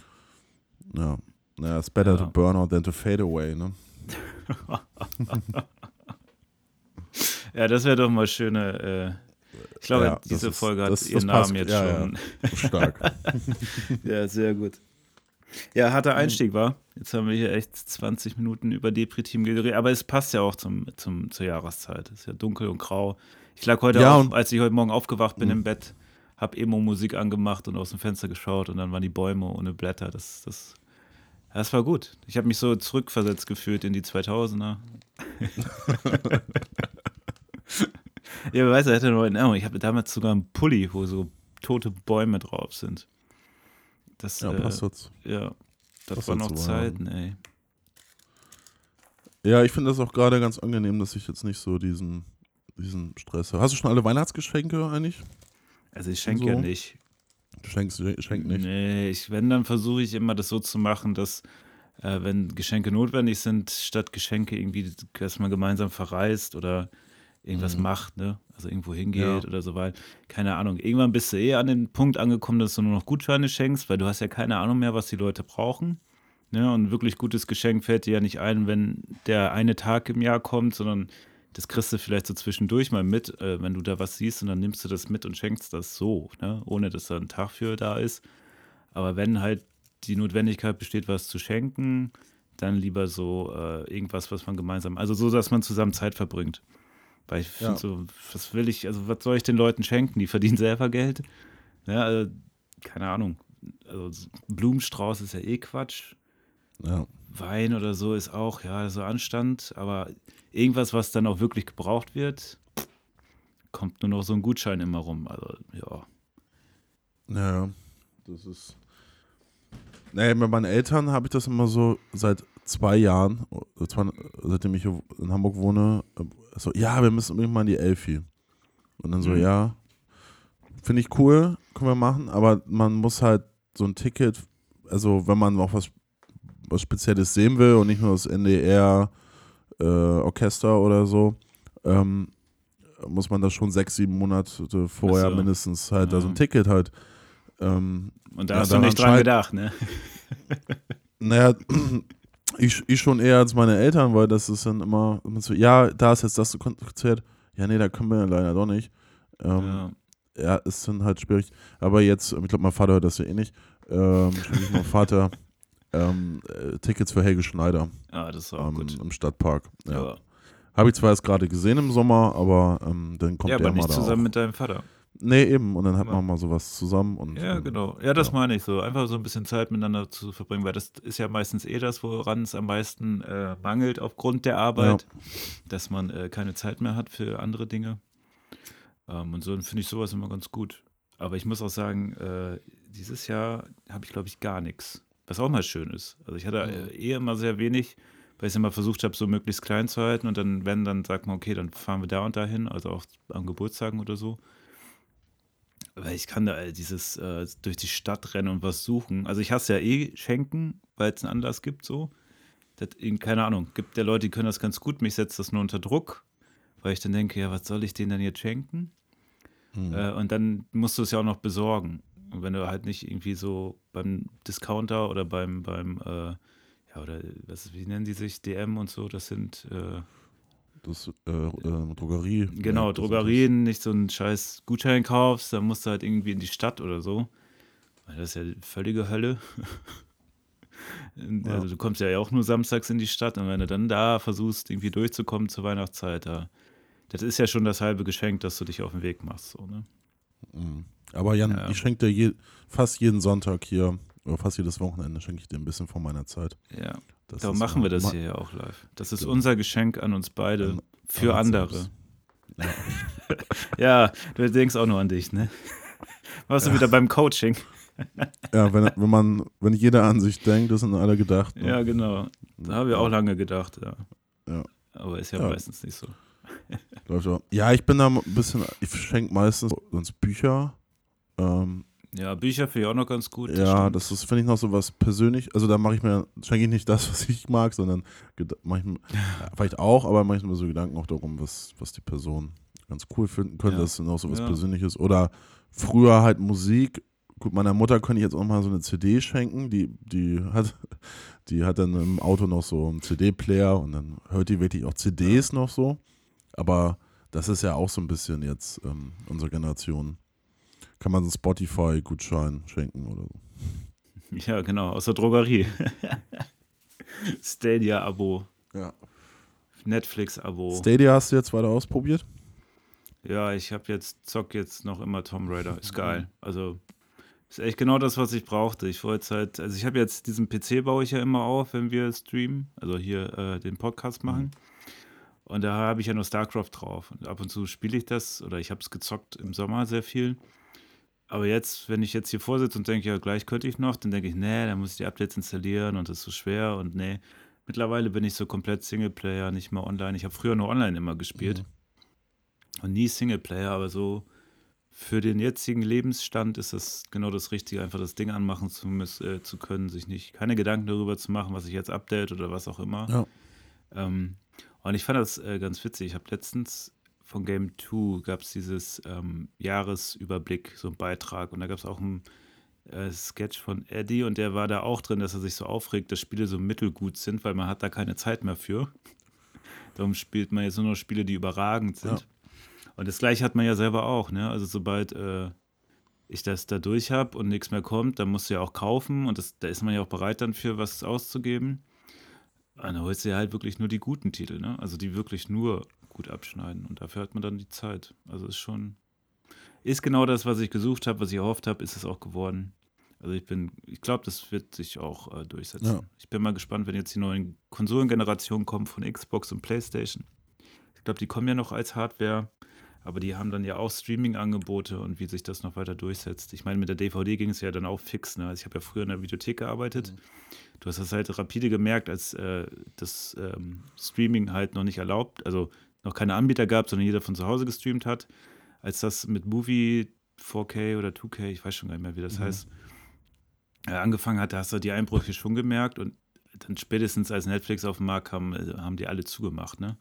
Ja. Naja, it's better Ja. to burn out than to fade away, ne? ja, das wäre doch mal schöne. Äh, ich glaube, Ja, diese ist- Folge hat ihren. Namen jetzt Ja, ja. schon. Stark. Ja, sehr gut. Ja, harter Einstieg war. Jetzt haben wir hier echt 20 Minuten über Depri-Team geredet, aber es passt ja auch zum, zum, zur Jahreszeit. Es ist ja dunkel und grau. Ich lag heute Ja, auch, und- als ich heute Morgen aufgewacht bin Mhm. im Bett, hab Emo-Musik angemacht und aus dem Fenster geschaut und dann waren die Bäume ohne Blätter. Das, das, das war gut. Ich habe mich so zurückversetzt gefühlt in die 2000er. ja, wer weiß, er hätte noch in Erinnerung. Ich habe damals sogar einen Pulli, wo so tote Bäume drauf sind. Das, Ja, äh, passt jetzt. ja, das Passt waren noch dazu, ja. Zeiten, ey. Ja, ich finde das auch gerade ganz angenehm, dass ich jetzt nicht so diesen, diesen Stress habe. Hast du schon alle Weihnachtsgeschenke eigentlich? Also ich schenke So? ja nicht. Du schenkst, schenk nicht. Nee, ich, wenn, dann versuche ich immer das so zu machen, dass äh, wenn Geschenke notwendig sind, statt Geschenke irgendwie, man gemeinsam verreist oder irgendwas Mhm. macht, ne? Also irgendwo hingeht Ja. oder so weiter. Keine Ahnung. Irgendwann bist du eh an den Punkt angekommen, dass du nur noch Gutscheine schenkst, weil du hast ja keine Ahnung mehr, was die Leute brauchen. Ne? Und ein wirklich gutes Geschenk fällt dir ja nicht ein, wenn der eine Tag im Jahr kommt, sondern das kriegst du vielleicht so zwischendurch mal mit, äh, wenn du da was siehst und dann nimmst du das mit und schenkst das so, ne? ohne dass da ein Tag für da ist. Aber wenn halt die Notwendigkeit besteht, was zu schenken, dann lieber so äh, irgendwas, was man gemeinsam, also so, dass man zusammen Zeit verbringt. Weil ich finde Ja. so, was will ich, also was soll ich den Leuten schenken? Die verdienen selber Geld. Ja, also, keine Ahnung. Also so Blumenstrauß ist ja eh Quatsch. Ja. Wein oder so ist auch, ja, so Anstand, aber irgendwas, was dann auch wirklich gebraucht wird, kommt nur noch so ein Gutschein immer rum. Also, ja. Ja, das ist. Naja, mit meinen Eltern habe ich das immer so seit zwei Jahren, äh, seitdem ich in Hamburg wohne, äh, so, ja, wir müssen unbedingt mal in die Elfi. Und dann so, Mhm. ja, finde ich cool, können wir machen, aber man muss halt so ein Ticket, also wenn man auch was, was Spezielles sehen will und nicht nur das NDR äh, Orchester oder so, ähm, muss man da schon sechs, sieben Monate vorher so. mindestens halt da so ein Ja. Ticket halt ähm, Und da Ja, hast du nicht dran gedacht, ne? naja, ich, ich schon eher als meine Eltern, weil das ist dann immer, immer so, ja, da ist jetzt das Konzert. Ja, nee, da können wir leider doch nicht. Ähm, Ja. ja. ist dann halt schwierig. Aber jetzt, ich glaube, mein Vater hört das ja eh nicht. Ähm, meinem Vater ähm, äh, Tickets für Helge Schneider ja, das ist auch ähm, gut. im Stadtpark. Ja. Ja, Habe ich zwar erst gerade gesehen im Sommer, aber ähm, dann kommt ja der aber mal nicht da zusammen auch. mit deinem Vater. Nee, eben. Und dann hat Ja. man mal sowas zusammen. Und, Ja, ähm, genau. Ja, das ja. meine ich so. Einfach so ein bisschen Zeit miteinander zu verbringen, weil das ist ja meistens eh das, woran es am meisten äh, mangelt aufgrund der Arbeit, dass man äh, keine Zeit mehr hat für andere Dinge. Ähm, und so finde ich sowas immer ganz gut. Aber ich muss auch sagen, äh, dieses Jahr habe ich, glaube ich, gar nichts. Was auch mal schön ist. Also ich hatte äh, eh immer sehr wenig, weil ich es immer versucht habe, so möglichst klein zu halten. Und dann, wenn, dann sagt man, okay, dann fahren wir da und dahin, also auch an Geburtstagen oder so. Weil ich kann da dieses äh, durch die Stadt rennen und was suchen. Also ich hasse ja eh schenken, weil es einen Anlass gibt so. Das, in- keine Ahnung, gibt der Leute, die können das ganz gut. Mich setzt das nur unter Druck, weil ich dann denke, ja, was soll ich denen denn jetzt schenken? hm. Äh, und dann musst du es ja auch noch besorgen. Und wenn du halt nicht irgendwie so beim Discounter oder beim, beim äh, ja, oder was, wie nennen die sich, DM und so, das sind, äh, das äh, äh, Drogerie. Genau, Drogerien, nicht so einen scheiß Gutschein kaufst, dann musst du halt irgendwie in die Stadt oder so. Weil Das ist ja die völlige Hölle. Ja. Also du kommst ja auch nur samstags in die Stadt und wenn du dann da versuchst, irgendwie durchzukommen zur Weihnachtszeit, da, das ist ja schon das halbe Geschenk, dass du dich auf den Weg machst. So, ne? Mhm. Aber Jan, Ja. ich schenke dir je, fast jeden Sonntag hier, oder fast jedes Wochenende schenke ich dir ein bisschen von meiner Zeit. Ja, Das darum machen wir das hier ja auch live. Das ist unser Geschenk an uns beide. An- Für an uns andere. Ja. Ja, du denkst auch nur an dich, ne? Warst du wieder beim Coaching? Ja, wenn, wenn man, wenn jeder an sich denkt, das sind alle gedacht. ne? Ja, genau. Da habe ich auch lange gedacht, ja. Ja. Aber ist ja, Ja. meistens nicht so. Läuft auch. Ja, ich bin da ein bisschen, ich schenke meistens sonst Bücher. Ähm, Ja, Bücher finde ich auch noch ganz gut. ja, stimmt. das ist, finde ich, noch so was persönlich. Also da mache ich mir, schenke ich nicht das, was ich mag, sondern mache ich mir, ja, vielleicht auch, aber mache ich mir so Gedanken auch darum, was, was die Person ganz cool finden könnte. Ja. Das ist noch so was Ja. Persönliches. Oder früher halt Musik. Gut, meiner Mutter könnte ich jetzt auch mal so eine CD schenken. Die, die, hat, die hat dann im Auto noch so einen CD-Player und dann hört die wirklich auch CDs noch so. Aber das ist ja auch so ein bisschen jetzt ähm, unsere Generation. Kann man so einen Spotify-Gutschein schenken oder so. Ja, genau, aus der Drogerie. Stadia-Abo, Ja. Netflix-Abo. Stadia hast du jetzt weiter ausprobiert? Ja, ich habe jetzt, zock jetzt noch immer Tomb Raider. Ist geil. Also, ist echt genau das, was ich brauchte. Ich wollte jetzt halt, also ich habe jetzt diesen PC baue ich ja immer auf, wenn wir streamen, also hier äh, den Podcast machen. Und da habe ich ja nur StarCraft drauf. Und ab und zu spiele ich das, oder ich habe es gezockt im Sommer sehr viel. Aber jetzt, wenn ich jetzt hier vorsitze und denke, ja, gleich könnte ich noch, dann denke ich, nee, dann muss ich die Updates installieren und das ist so schwer und nee. Mittlerweile bin ich so komplett Singleplayer, nicht mehr online. Ich habe früher nur online immer gespielt und nie Singleplayer, aber so für den jetzigen Lebensstand ist das genau das Richtige, einfach das Ding anmachen zu, müssen, äh, zu können, sich nicht keine Gedanken darüber zu machen, was ich jetzt update oder was auch immer. Ja. Ähm, und ich fand das äh, ganz witzig. Ich habe letztens von Game 2 gab es dieses ähm, Jahresüberblick, so ein Beitrag. Und da gab es auch einen äh, Sketch von Eddie und der war da auch drin, dass er sich so aufregt, dass Spiele so mittelgut sind, weil man hat da keine Zeit mehr für. Darum spielt man jetzt nur noch Spiele, die überragend sind. Ja. Und das gleiche hat man ja selber auch, ne? Also sobald äh, ich das da durch habe und nichts mehr kommt, dann musst du ja auch kaufen und das, da ist man ja auch bereit dann für was auszugeben. Und dann holst du ja halt wirklich nur die guten Titel, ne? Also die wirklich nur gut abschneiden und dafür hat man dann die Zeit. Also ist schon, ist genau das, was ich gesucht habe, was ich erhofft habe, ist es auch geworden. Also ich bin, ich glaube, das wird sich auch äh, durchsetzen. Ja. Ich bin mal gespannt, wenn jetzt die neuen Konsolengenerationen kommen von Xbox und PlayStation. Ich glaube, die kommen ja noch als Hardware, aber die haben dann ja auch Streaming-Angebote und wie sich das noch weiter durchsetzt. Ich meine, mit der DVD ging es ja dann auch fix. Ne? Also ich habe ja früher in der Videothek gearbeitet. Du hast das halt rapide gemerkt, als äh, das ähm, Streaming halt noch nicht erlaubt, also noch keine Anbieter gab, sondern jeder von zu Hause gestreamt hat. Als das mit Movie 4K oder 2K, ich weiß schon gar nicht mehr, wie das Mhm. heißt, äh, angefangen hat, da hast du die Einbrüche schon gemerkt und dann spätestens als Netflix auf den Markt kam, äh, haben die alle zugemacht, ne?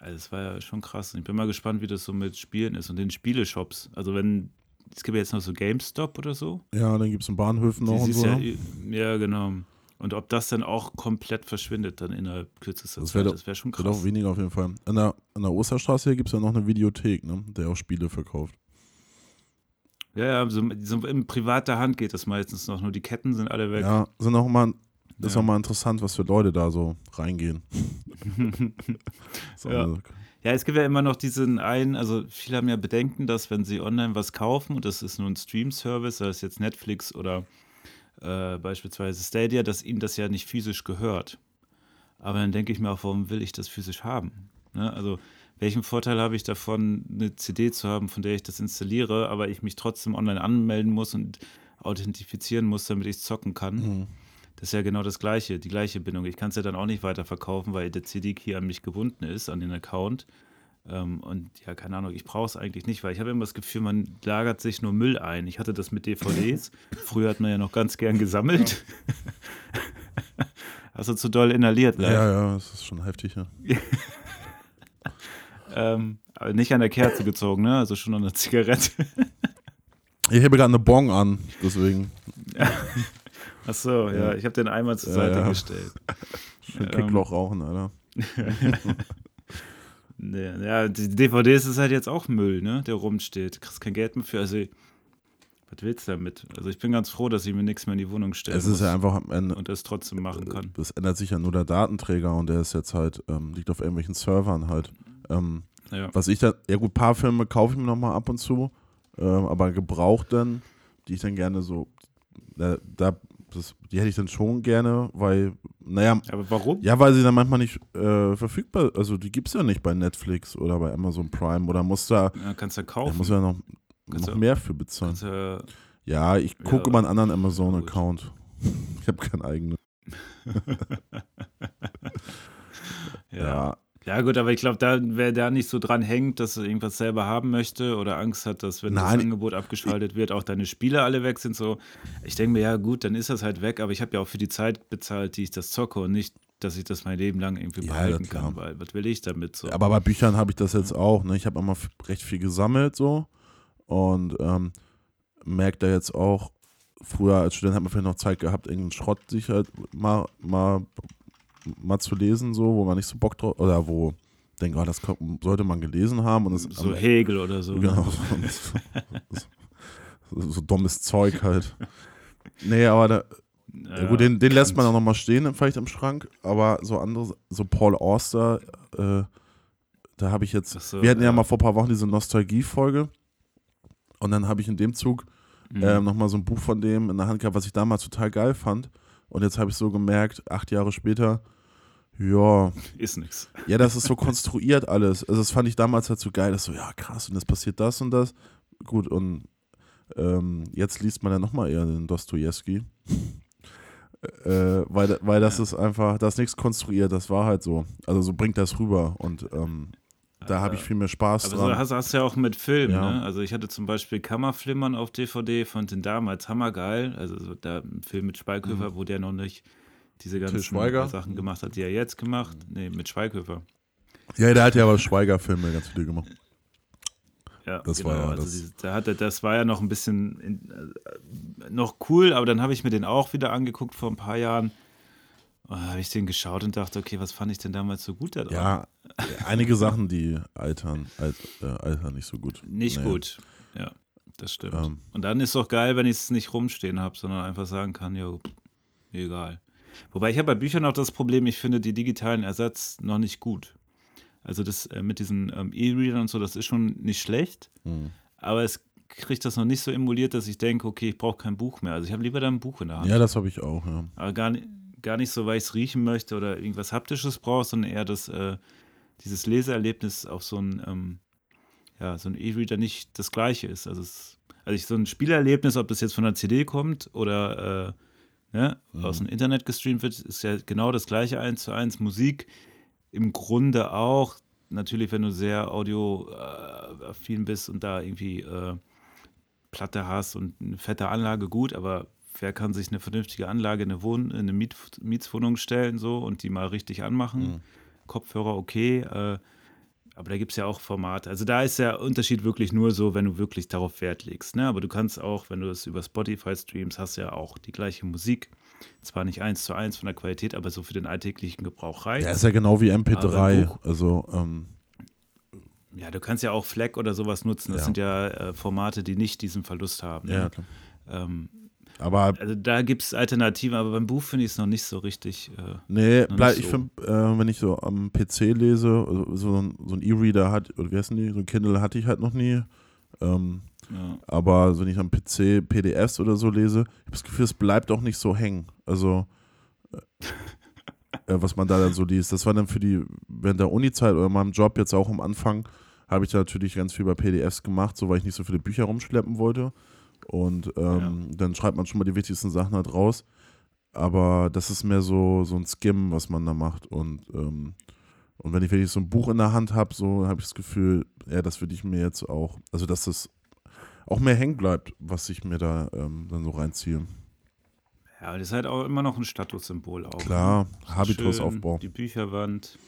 Also es war ja schon krass. Und ich bin mal gespannt, wie das so mit Spielen ist und den Spieleshops. Also wenn, es gibt ja jetzt noch so GameStop oder so. Ja, dann gibt es in Bahnhöfen noch und so. ja, ne? ja, genau. Und ob das dann auch komplett verschwindet dann innerhalb kürzester Das wär Zeit, doch- das wäre schon krass. weniger auf jeden Fall. An der, an der Osterstraße hier gibt es ja noch eine Videothek, ne? der auch Spiele verkauft. Ja, ja, so, so in privater Hand geht das meistens noch. Nur die Ketten sind alle weg. Ja, sind auch mal, das ist Ja. auch mal interessant, was für Leute da so reingehen. Ja. also, Ja, es gibt ja immer noch diesen einen, also viele haben ja Bedenken, dass wenn sie online was kaufen und das ist nur ein Stream-Service, sei es jetzt Netflix oder äh, beispielsweise Stadia, dass ihnen das ja nicht physisch gehört. Aber dann denke ich mir auch, warum will ich das physisch haben? Ne? Also welchen Vorteil habe ich davon, eine CD zu haben, von der ich das installiere, aber ich mich trotzdem online anmelden muss und authentifizieren muss, damit ich zocken kann? mhm. Das ist ja genau das Gleiche, die gleiche Bindung. Ich kann es ja dann auch nicht weiterverkaufen, weil der CD-Key an mich gebunden ist, an den Account. Ähm, und ja, keine Ahnung, ich brauche es eigentlich nicht, weil ich habe immer das Gefühl, man lagert sich nur Müll ein. Ich hatte das mit DVDs. Früher hat man ja noch ganz gern gesammelt. Hast du zu doll inhaliert, ja, live? ja, das ist schon heftig. Ja. Ähm, aber nicht an der Kerze gezogen, ne? Also schon an der Zigarette. Ich habe gerade eine Bong an, deswegen Ach so, ja, ich habe den einmal zur Ja, Seite ja. gestellt. schön Ähm. Kickloch rauchen, Alter. Nee, ja, die DVDs ist halt jetzt auch Müll, ne? Der rumsteht. Du kriegst kein Geld mehr für. Also, was willst du damit? Also, ich bin ganz froh, dass ich mir nichts mehr in die Wohnung stelle. Es ist ja einfach am Ende. Und das trotzdem machen kann. Es ändert sich ja nur der Datenträger und der ist jetzt halt, ähm, liegt auf irgendwelchen Servern halt. Ähm, Ja. was ich da, ja gut, paar Filme kaufe ich mir nochmal ab und zu, ähm, aber gebraucht dann, die ich dann gerne so, da, da das, die hätte ich dann schon gerne, weil, naja, Aber warum? ja, weil sie dann manchmal nicht äh, verfügbar, also die gibt es ja nicht bei Netflix oder bei Amazon Prime oder muss da, Ja, kannst du ja da kaufen. muss ja noch, Kannst noch du- mehr für bezahlen. kannst ja, ich gucke Ja, über einen anderen. Amazon-Account. Ich habe keinen eigenen. ja. Ja. Ja, gut, aber ich glaube, da, wer da nicht so dran hängt, dass er irgendwas selber haben möchte oder Angst hat, dass, wenn Nein. das Angebot abgeschaltet wird, auch deine Spiele alle weg sind, so. Ich denke mir, ja, gut, dann ist das halt weg, aber ich habe ja auch für die Zeit bezahlt, die ich das zocke und nicht, dass ich das mein Leben lang irgendwie Ja, behalten klar. kann, weil was will ich damit so? Aber bei Büchern habe ich das jetzt auch. Ne? Ich habe immer recht viel gesammelt so und ähm, merke da jetzt auch, früher als Student hat man vielleicht noch Zeit gehabt, irgendeinen Schrott sich halt mal, mal, mal zu lesen, so, wo man nicht so Bock drauf, oder wo denke, oh, das ko- sollte man gelesen haben und es so Hegel oder so. Genau, ne? so, so, so dummes Zeug halt. Nee, aber da, ja, gut, den, den lässt man auch nochmal stehen, vielleicht im Schrank, aber so andere, so Paul Auster, äh, da habe ich jetzt, so, wir hatten ja. ja. mal vor ein paar Wochen diese Nostalgie-Folge und dann habe ich in dem Zug Mhm. ähm, nochmal so ein Buch von dem in der Hand gehabt, was ich damals total geil fand und jetzt habe ich so gemerkt, acht Jahre später, ja, Ist nix. ja, das ist so konstruiert alles. Also das fand ich damals halt so geil, dass so, ja krass, und jetzt passiert das und das. Gut, und ähm, jetzt liest man ja nochmal eher den Dostoevsky. äh, weil, weil das ist einfach, das ist nichts konstruiert, das war halt so. Also so bringt das rüber und ähm, da habe ich viel mehr Spaß Aber so dran. hast, hast du ja auch mit Filmen, Ja. ne? Also ich hatte zum Beispiel Kammerflimmern auf DVD, fand den damals hammergeil. Also so da ein Film mit Schweighöfer, wo der noch nicht diese ganzen. Schweiger? Sachen gemacht hat, die er jetzt gemacht. Nee, mit Schweighöfer. Ja, der hat ja aber Schweiger-Filme ganz viele gemacht. Ja, Das war ja also das- diese- da hatte, das war ja noch ein bisschen in, äh, noch cool, aber dann habe ich mir den auch wieder angeguckt vor ein paar Jahren. Und da habe ich den geschaut und dachte, okay, was fand ich denn damals so gut daran? Ja, einige Sachen, die altern, alt, äh, altern nicht so gut. Nicht Nee. gut. Ja, das stimmt. Ähm. und dann ist doch geil, wenn ich es nicht rumstehen habe, sondern einfach sagen kann, ja, egal. Wobei ich habe bei Büchern auch das Problem, ich finde die digitalen Ersatz noch nicht gut. Also das äh, mit diesen ähm, E-Readern und so, das ist schon nicht schlecht, Hm. aber es kriegt das noch nicht so emuliert, dass ich denke, okay, ich brauche kein Buch mehr. Also ich habe lieber dann ein Buch in der Hand. Ja, das habe ich auch, ja. Aber gar nicht, gar nicht so, weil ich es riechen möchte oder irgendwas Haptisches brauche, sondern eher das, äh, dieses Leseerlebnis auf so ein, ähm, ja, so ein E-Reader nicht das gleiche ist. Also, es, also ich, so ein Spielerlebnis, ob das jetzt von der CD kommt oder äh, ne, aus dem Internet gestreamt wird, ist ja genau das gleiche eins zu eins. Musik im Grunde auch. Natürlich, wenn du sehr audioaffin bist und da irgendwie äh, Platte hast und eine fette Anlage, gut, aber wer kann sich eine vernünftige Anlage in eine, Wohn in eine Miet Mietswohnung stellen so und die mal richtig anmachen? Mhm. Kopfhörer okay, äh, aber da gibt es ja auch Formate. Also da ist der Unterschied wirklich nur so, wenn du wirklich darauf Wert legst. Ne? Aber du kannst auch, wenn du es über Spotify streamst, hast ja auch die gleiche Musik. Zwar nicht eins zu eins von der Qualität, aber so für den alltäglichen Gebrauch reicht. Ja, ist ja genau wie Aber MP3. Buch- Also, ähm, Ja, du kannst ja auch FLAC oder sowas nutzen. Das Ja. sind ja äh, Formate, die nicht diesen Verlust haben. ja, Ne? klar. Ähm, Aber also da gibt es Alternativen, aber beim Buch finde ich es noch nicht so richtig. Äh, Nee, bleib, nicht ich so. finde, äh, wenn ich so am PC lese, also so ein, so ein E-Reader hat, oder wie heißen die, so ein Kindle hatte ich halt noch nie. Ähm, ja. aber so wenn ich am PC PDFs oder so lese, ich habe das Gefühl, es bleibt auch nicht so hängen. Also, äh, äh, was man da dann so liest. Das war dann für die, während der Uni-Zeit oder meinem Job jetzt auch am Anfang, habe ich da natürlich ganz viel bei PDFs gemacht, so weil ich nicht so viele Bücher rumschleppen wollte. Und ähm, dann schreibt man schon mal die wichtigsten Sachen halt raus. Aber das ist mehr so, so ein Skim, was man da macht. Und, ähm, und wenn ich wirklich so ein Buch in der Hand habe, so habe ich das Gefühl, ja, das würde ich mir jetzt auch, also dass das auch mehr hängen bleibt, was ich mir da ähm, dann so reinziehe. ja, das ist halt auch immer noch ein Statussymbol. Auch, Klar, ne? Habitusaufbau. Die Bücherwand.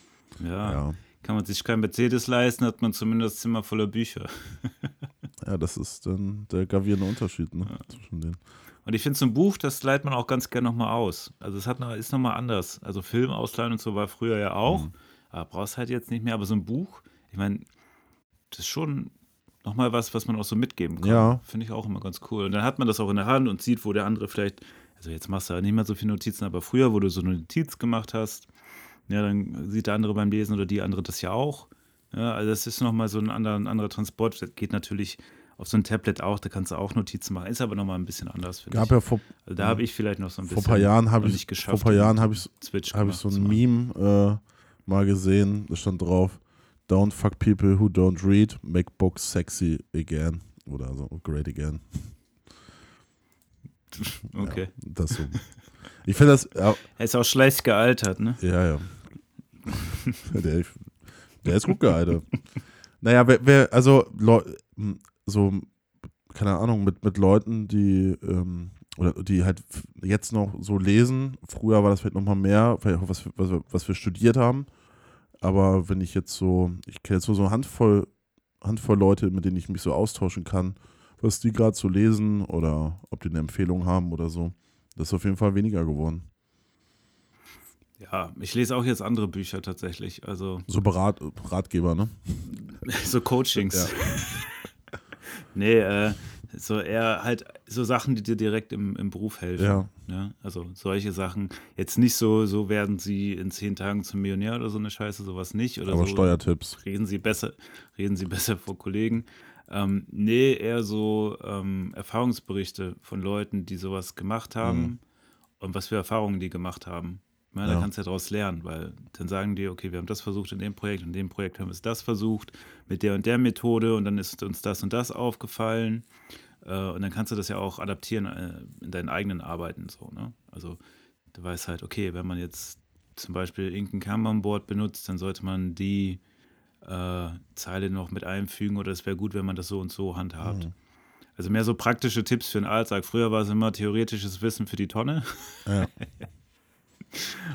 Ja, Ja, kann man sich kein Mercedes leisten, hat man zumindest Zimmer voller Bücher. ja, das ist dann der gravierende Unterschied ne, zwischen denen. Und ich finde, so ein Buch, das leiht man auch ganz gerne nochmal aus. Also es hat noch, ist nochmal anders. Also Film ausleihen und so war früher ja auch. Mhm. Aber brauchst halt jetzt nicht mehr. Aber so ein Buch, ich meine, das ist schon nochmal was, was man auch so mitgeben kann. Ja. Finde ich auch immer ganz cool. Und dann hat man das auch in der Hand und sieht, wo der andere vielleicht, also jetzt machst du halt nicht mehr so viele Notizen, aber früher, wo du so eine Notiz gemacht hast, ja, dann sieht der andere beim Lesen oder die andere das ja auch. Ja, also das ist nochmal so ein anderer, ein anderer Transport. Das geht natürlich auf so ein Tablet auch, da kannst du auch Notizen machen. Ist aber nochmal ein bisschen anders, finde Gab ich. ja vor, Also da habe ich vielleicht noch so ein vor bisschen ein paar Jahren habe ich, vor geschafft, ein paar Jahren habe ich, Switch habe ich so ein. Meme äh, mal gesehen, da stand drauf, don't fuck people who don't read, make books sexy again. Oder so, great again. Okay. Ja, das so. Ich finde das, ja, Er ist auch schlecht gealtert, ne? ja, ja. der, ist gut gealtert. Naja, wer, wer also so, keine Ahnung, mit, mit Leuten, die ähm, oder die halt jetzt noch so lesen, früher war das vielleicht nochmal mehr, vielleicht auch was, was, was wir studiert haben. Aber wenn ich jetzt so, ich kenne jetzt nur so eine Handvoll, Handvoll Leute, mit denen ich mich so austauschen kann, was die gerade so lesen oder ob die eine Empfehlung haben oder so. Das ist auf jeden Fall weniger geworden. Ja, ich lese auch jetzt andere Bücher tatsächlich. Also So Berat, Ratgeber, ne? so Coachings. nee, äh, so eher halt so Sachen, die dir direkt im, im Beruf helfen. Ja. Ja, also solche Sachen. Jetzt nicht so, so werden sie in zehn Tagen zum Millionär oder so eine Scheiße, sowas nicht. Oder Aber so Steuertipps. reden sie besser, reden sie besser vor Kollegen. Ähm, nee, eher so ähm, Erfahrungsberichte von Leuten, die sowas gemacht haben Mhm. und was für Erfahrungen die gemacht haben. Ja. Da kannst du ja daraus lernen, weil dann sagen die, okay, wir haben das versucht in dem Projekt, in dem Projekt haben wir es das versucht, mit der und der Methode und dann ist uns das und das aufgefallen. Äh, und dann kannst du das ja auch adaptieren äh, in deinen eigenen Arbeiten. So, ne? Also du weißt halt, okay, wenn man jetzt zum Beispiel irgendein Kanban-Board benutzt, dann sollte man die äh, Zeile noch mit einfügen oder es wäre gut, wenn man das so und so handhabt. Mhm. Also mehr so praktische Tipps für den Alltag. Früher war es immer theoretisches Wissen für die Tonne. Ja.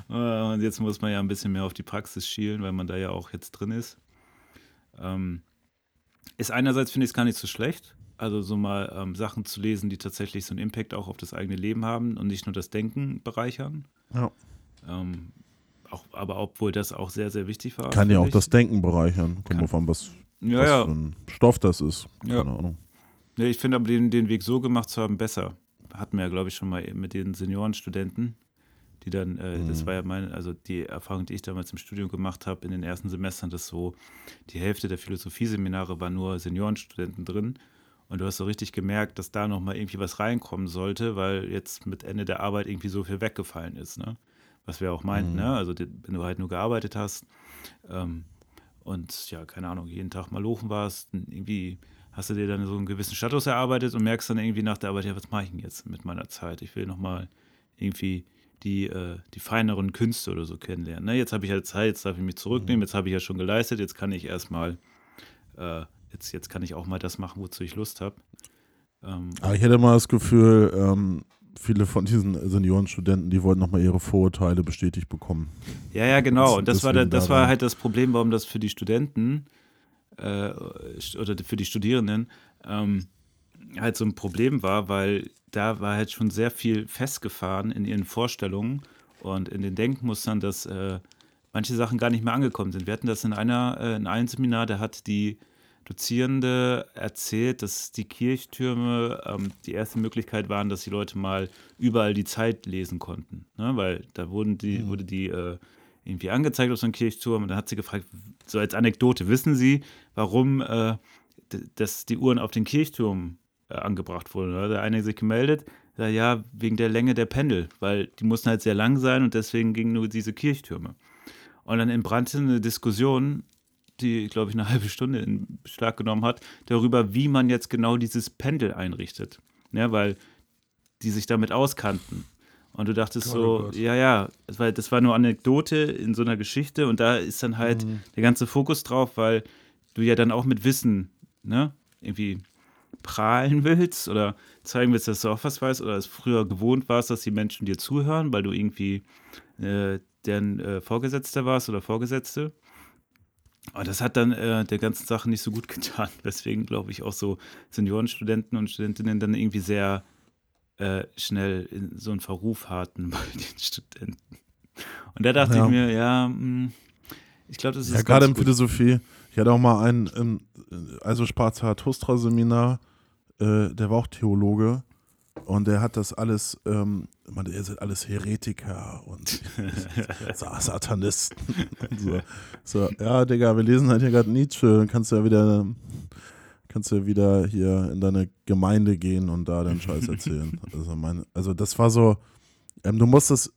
Äh, Und jetzt muss man ja ein bisschen mehr auf die Praxis schielen, weil man da ja auch jetzt drin ist. Ähm, ist einerseits, finde ich es gar nicht so schlecht, also so mal ähm, Sachen zu lesen, die tatsächlich so einen Impact auch auf das eigene Leben haben und nicht nur das Denken bereichern. Ja. Ähm, auch, aber obwohl das auch sehr, sehr wichtig war. Kann ja auch das Denken bereichern. Kommt drauf an, was, Ja, was ja. für ein Stoff das ist. Ja. Keine Ahnung. Ja, ich finde aber den, den Weg so gemacht zu haben besser. Hatten wir ja, glaube ich, schon mal mit den Seniorenstudenten, die dann, äh, das Mhm. war ja meine, also die Erfahrung, die ich damals im Studium gemacht habe in den ersten Semestern, dass so die Hälfte der Philosophieseminare war nur Seniorenstudenten drin. Und du hast so richtig gemerkt, dass da nochmal irgendwie was reinkommen sollte, weil jetzt mit Ende der Arbeit irgendwie so viel weggefallen ist, ne? Was wir auch meinten, Mhm. ne? Also die, wenn du halt nur gearbeitet hast ähm, und ja, keine Ahnung, jeden Tag mal lochen warst, irgendwie hast du dir dann so einen gewissen Status erarbeitet und merkst dann irgendwie nach der Arbeit, ja, was mache ich denn jetzt mit meiner Zeit? Ich will nochmal irgendwie die, äh, die feineren Künste oder so kennenlernen. Ne? Jetzt habe ich ja Zeit, jetzt darf ich mich zurücknehmen, jetzt habe ich ja schon geleistet, jetzt kann ich erstmal, äh, jetzt, jetzt kann ich auch mal das machen, wozu ich Lust habe. Ähm, Aber ich hätte mal das Gefühl, ähm, viele von diesen Seniorenstudenten, die wollten nochmal ihre Vorurteile bestätigt bekommen. Ja, ja, genau. Und das war, Deswegen das war halt das Problem, warum das für die Studenten äh, oder für die Studierenden ähm, halt so ein Problem war, weil da war halt schon sehr viel festgefahren in ihren Vorstellungen und in den Denkmustern, dass äh, manche Sachen gar nicht mehr angekommen sind. Wir hatten das in einer, äh, in einem Seminar, da hat die Dozierende erzählt, dass die Kirchtürme ähm, die erste Möglichkeit waren, dass die Leute mal überall die Zeit lesen konnten. Ne? Weil da wurden die, wurde die äh, irgendwie angezeigt auf so einem Kirchturm und dann hat sie gefragt, so als Anekdote, wissen Sie, warum äh, dass die Uhren auf den Kirchturm angebracht wurden? Da hat der eine sich gemeldet, sagt, ja, wegen der Länge der Pendel, weil die mussten halt sehr lang sein und deswegen gingen nur diese Kirchtürme. Und dann entbrannte eine Diskussion, die, glaube ich, eine halbe Stunde in Beschlag genommen hat, darüber, wie man jetzt genau dieses Pendel einrichtet. Ja, weil die sich damit auskannten. Und du dachtest Gott, oh so, ja, ja, das war, das war nur Anekdote in so einer Geschichte und da ist dann halt Mhm. der ganze Fokus drauf, weil du ja dann auch mit Wissen, ne, irgendwie prahlen willst oder zeigen willst, dass du auch was weißt oder es früher gewohnt warst, dass die Menschen dir zuhören, weil du irgendwie äh, deren äh, Vorgesetzter warst oder Vorgesetzte. Aber das hat dann äh, der ganzen Sache nicht so gut getan. Deswegen glaube ich auch so Seniorenstudenten und Studentinnen dann irgendwie sehr äh, schnell in so einen Verruf hatten bei den Studenten. Und da dachte Ja. ich mir, ja, mh, ich glaube, das ist Ja, gerade in. Philosophie. Ich hatte auch mal einen, ähm, also Zarathustra-Seminar, äh, der war auch Theologe und der hat das alles, ähm, man, ihr seid alles Heretiker und Sa- Satanisten. und so. so, ja, Digga, wir lesen halt hier gerade Nietzsche, dann kannst du ja wieder, kannst du ja wieder hier in deine Gemeinde gehen und da den Scheiß erzählen. Also, meine, also das war so, ähm, du musst das,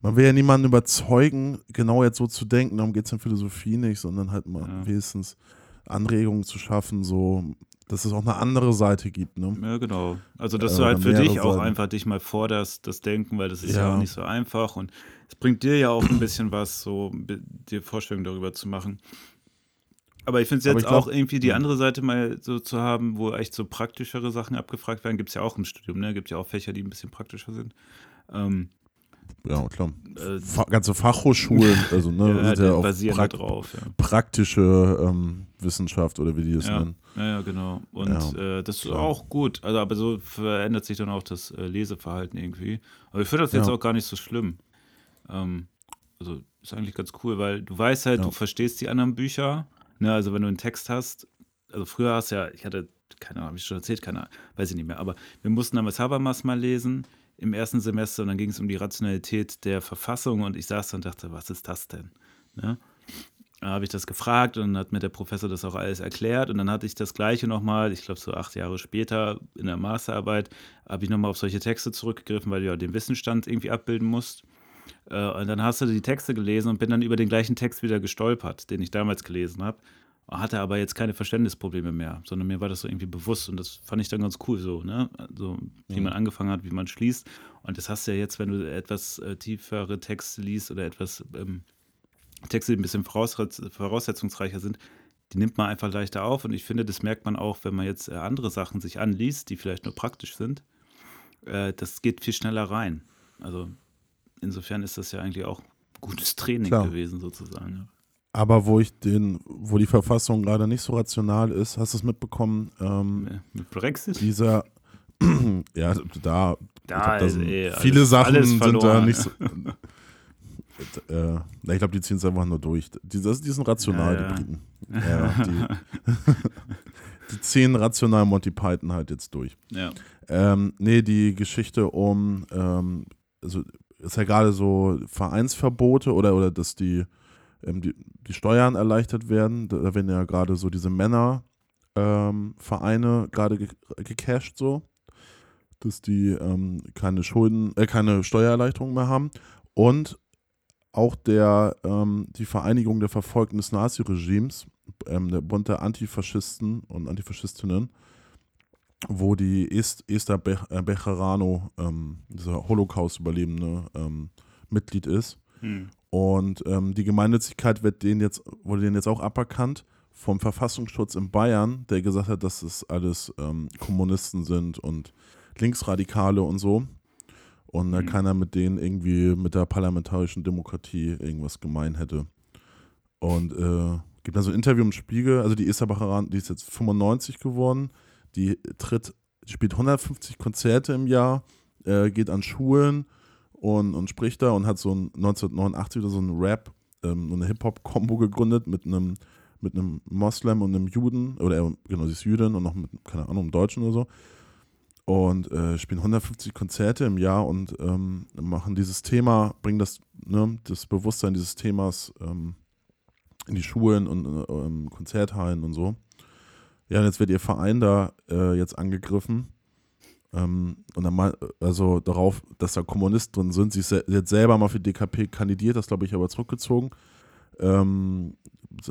man will ja niemanden überzeugen, genau jetzt so zu denken, darum geht es in Philosophie nicht, sondern halt mal Ja. wenigstens Anregungen zu schaffen, so, dass es auch eine andere Seite gibt, ne? Ja, genau. Also, dass Äh, du halt für dich auch Seiten. einfach dich mal forderst, das Denken, weil das ist ja, Ja. auch nicht so einfach und es bringt dir ja auch ein bisschen was, so dir Vorstellungen darüber zu machen. Aber ich finde es jetzt glaub- auch irgendwie die andere Seite mal so zu haben, wo echt so praktischere Sachen abgefragt werden, gibt es ja auch im Studium, ne? Gibt ja auch Fächer, die ein bisschen praktischer sind. Ähm, Ja, klar. äh, ganze Fachhochschulen, also ne, ja, sind ja auch prakt drauf, ja. praktische ähm, Wissenschaft oder wie die das Ja. nennen. Ja, ja, genau. Und Ja, äh, das ist klar. auch gut. Also, aber so verändert sich dann auch das äh, Leseverhalten irgendwie. Aber ich finde das jetzt auch gar nicht so schlimm. Ähm, also ist eigentlich ganz cool, weil du weißt halt, du verstehst die anderen Bücher. Ne? Also wenn du einen Text hast, also früher hast du ja, ich hatte, keine Ahnung, habe ich schon erzählt, keine Ahnung, weiß ich nicht mehr, aber wir mussten damals Habermas mal lesen im ersten Semester und dann ging es um die Rationalität der Verfassung und ich saß da und dachte, was ist das denn? Ne? Da habe ich das gefragt und hat mir der Professor das auch alles erklärt und dann hatte ich das gleiche nochmal, ich glaube so acht Jahre später in der Masterarbeit, habe ich nochmal auf solche Texte zurückgegriffen, weil du ja den Wissensstand irgendwie abbilden musst. Äh, und dann hast du die Texte gelesen und bin dann über den gleichen Text wieder gestolpert, den ich damals gelesen habe. Hatte aber jetzt keine Verständnisprobleme mehr, sondern mir war das so irgendwie bewusst und das fand ich dann ganz cool so, ne? Also, wie man angefangen hat, wie man schließt. Und das hast du ja jetzt, wenn du etwas äh, tiefere Texte liest oder etwas ähm, Texte, die ein bisschen voraus voraussetzungsreicher sind, die nimmt man einfach leichter auf. Und ich finde, das merkt man auch, wenn man jetzt äh, andere Sachen sich anliest, die vielleicht nur praktisch sind. Äh, das geht viel schneller rein. Also insofern ist das ja eigentlich auch gutes Training Klar. gewesen, sozusagen. ja. Aber wo ich den, wo die Verfassung gerade nicht so rational ist, hast du es mitbekommen, ähm, Äh, Mit Brexit? dieser, ja, da, Da glaub, ist sind eh viele alles- Sachen alles sind da nicht so. äh, ich glaube, die ziehen es einfach nur durch. Die, das, die sind rational, Ja, ja. die Briten. Ja, die, die ziehen rational Monty Python halt jetzt durch. Ja. Ähm, nee, die Geschichte um, ähm, also ist ja gerade so Vereinsverbote oder, oder dass die, ähm, die, die Steuern erleichtert werden. Da werden ja gerade so diese Männervereine ähm, gerade ge gecasht so, dass die ähm, keine Schulden, äh, keine Steuererleichterung mehr haben. Und auch der, ähm, die Vereinigung der Verfolgten des Naziregimes, ähm, der Bund der Antifaschisten und Antifaschistinnen, wo die Est Esther Be äh, Becherano, ähm, dieser Holocaust-Überlebende, ähm, Mitglied ist. Hm. Und ähm, die Gemeinnützigkeit wird denen jetzt, wurde denen jetzt auch aberkannt vom Verfassungsschutz in Bayern, der gesagt hat, dass es alles ähm, Kommunisten sind und Linksradikale und so. Und da Mhm. keiner mit denen irgendwie mit der parlamentarischen Demokratie irgendwas gemein hätte. Und äh, gibt dann so ein Interview im Spiegel, also die Esther Bacharan, die ist jetzt 95 geworden, die tritt, spielt 150 Konzerte im Jahr, äh, geht an Schulen und, und spricht da und hat so ein 1989 oder so ein Rap, ähm, eine Hip-Hop-Kombo gegründet mit einem mit einem Moslem und einem Juden, oder er, genau, sie ist Jüdin und noch mit, keine Ahnung, einem Deutschen oder so. Und äh, spielen 150 Konzerte im Jahr und ähm, machen dieses Thema, bringen das, ne, das Bewusstsein dieses Themas ähm, in die Schulen und äh, ähm, Konzerthallen und so. Ja, und jetzt wird ihr Verein da äh, jetzt angegriffen. Ähm, und dann mal, also darauf, dass da Kommunisten drin sind. Sie, se- sie hat selber mal für die DKP kandidiert, das glaube ich aber zurückgezogen. Ähm,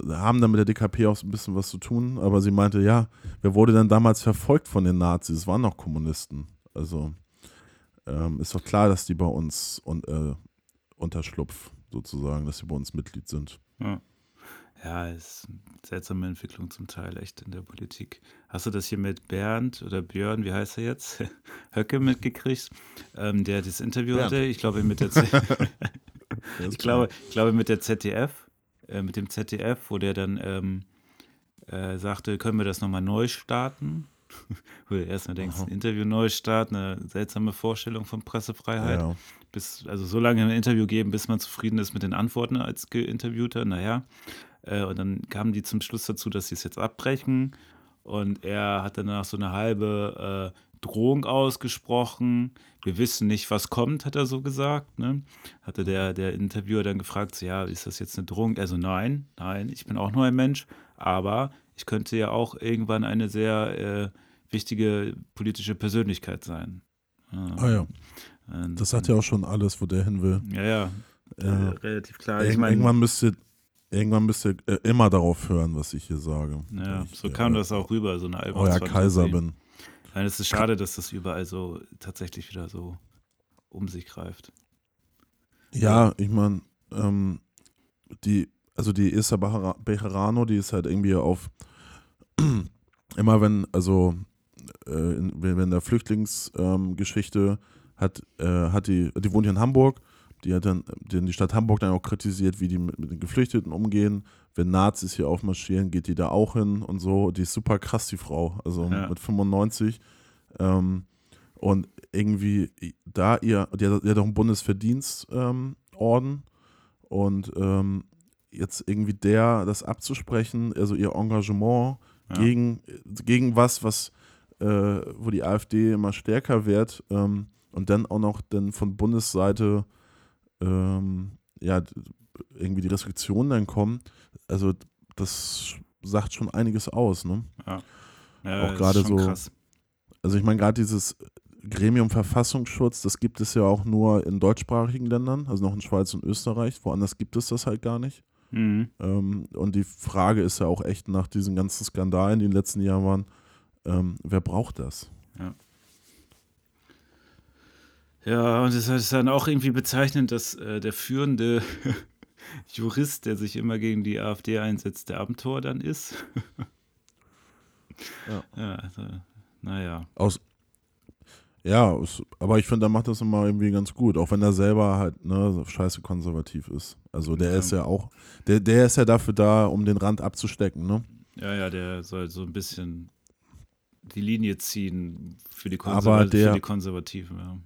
haben dann mit der DKP auch so ein bisschen was zu tun, aber sie meinte, ja, wer wurde denn damals verfolgt von den Nazis? Es waren noch Kommunisten. Also ähm, ist doch klar, dass die bei uns und, äh, unterschlupf sozusagen, dass sie bei uns Mitglied sind. Ja. Ja, ist eine seltsame Entwicklung zum Teil, echt in der Politik. Hast du das hier mit Bernd oder Björn, wie heißt er jetzt? Höcke mitgekriegt, ähm, der das Interview Bernd. hatte? Ich glaube mit der Z ich glaube, ich glaube mit der ZDF, äh, mit dem ZDF, wo der dann ähm, äh, sagte, können wir das nochmal neu starten? Wo du erstmal denkst, ein Interview neu starten, eine seltsame Vorstellung von Pressefreiheit. Ja. Bis, also so lange ein Interview geben, bis man zufrieden ist mit den Antworten als Geinterviewter, naja. Äh, und dann kamen die zum Schluss dazu, dass sie es jetzt abbrechen. Und er hat danach so eine halbe äh, Drohung ausgesprochen. Wir wissen nicht, was kommt, hat er so gesagt. Ne? Hatte der, der Interviewer dann gefragt, so, ja, ist das jetzt eine Drohung? Also nein, nein, ich bin auch nur ein Mensch, aber ich könnte ja auch irgendwann eine sehr äh, wichtige politische Persönlichkeit sein. Ah ja. Und, Das sagt ja auch schon alles, wo der hin will. ja, ja, Ja. äh, relativ klar. Ich meine, irgendwann müsst ihr, irgendwann müsst ihr äh, immer darauf hören, was ich hier sage. ja, ich, so äh, kam das auch rüber, so eine Euer Albumsfantasie. Kaiser bin. Nein, es ist schade, dass das überall so tatsächlich wieder so um sich greift. Ja, ich meine, ähm, die, also die Issa Bejarano, die ist halt irgendwie auf, immer wenn, also äh, in, wenn in der Flüchtlingsgeschichte ähm, hat, äh, hat die, die wohnt hier in Hamburg, die hat dann die, die Stadt Hamburg dann auch kritisiert, wie die mit, mit den Geflüchteten umgehen. Wenn Nazis hier aufmarschieren, geht die da auch hin und so. Die ist super krass, die Frau, also Ja. mit 95. Ähm, und irgendwie da ihr, die hat, die hat auch einen Bundesverdienstorden ähm, und jetzt irgendwie der, das abzusprechen, also ihr Engagement Ja. gegen, gegen was, was, äh, wo die AfD immer stärker wird ähm, und dann auch noch dann von Bundesseite ähm, ja, irgendwie die Restriktionen dann kommen, also das sagt schon einiges aus, ne? Ja, Auch das ist gerade so- Krass. Also ich meine, gerade dieses Gremium Verfassungsschutz, das gibt es ja auch nur in deutschsprachigen Ländern, also noch in Schweiz und Österreich. Woanders gibt es das halt gar nicht. Mhm. Ähm, und die Frage ist ja auch echt nach diesen ganzen Skandalen, die in den letzten Jahren waren, ähm, wer braucht das? Ja, und es ist dann auch irgendwie bezeichnend, dass äh, der führende Jurist, der sich immer gegen die AfD einsetzt, der Abenteuer dann ist. Ja. ja also, naja. Aus ja, es- aber ich finde, er macht das immer irgendwie ganz gut, auch wenn er selber halt ne, so scheiße konservativ ist. Also der Ja. ist ja auch, der, der ist ja dafür da, um den Rand abzustecken, ne? Ja, ja, der soll so ein bisschen die Linie ziehen für die, Konserva der- für die Konservativen. Ja.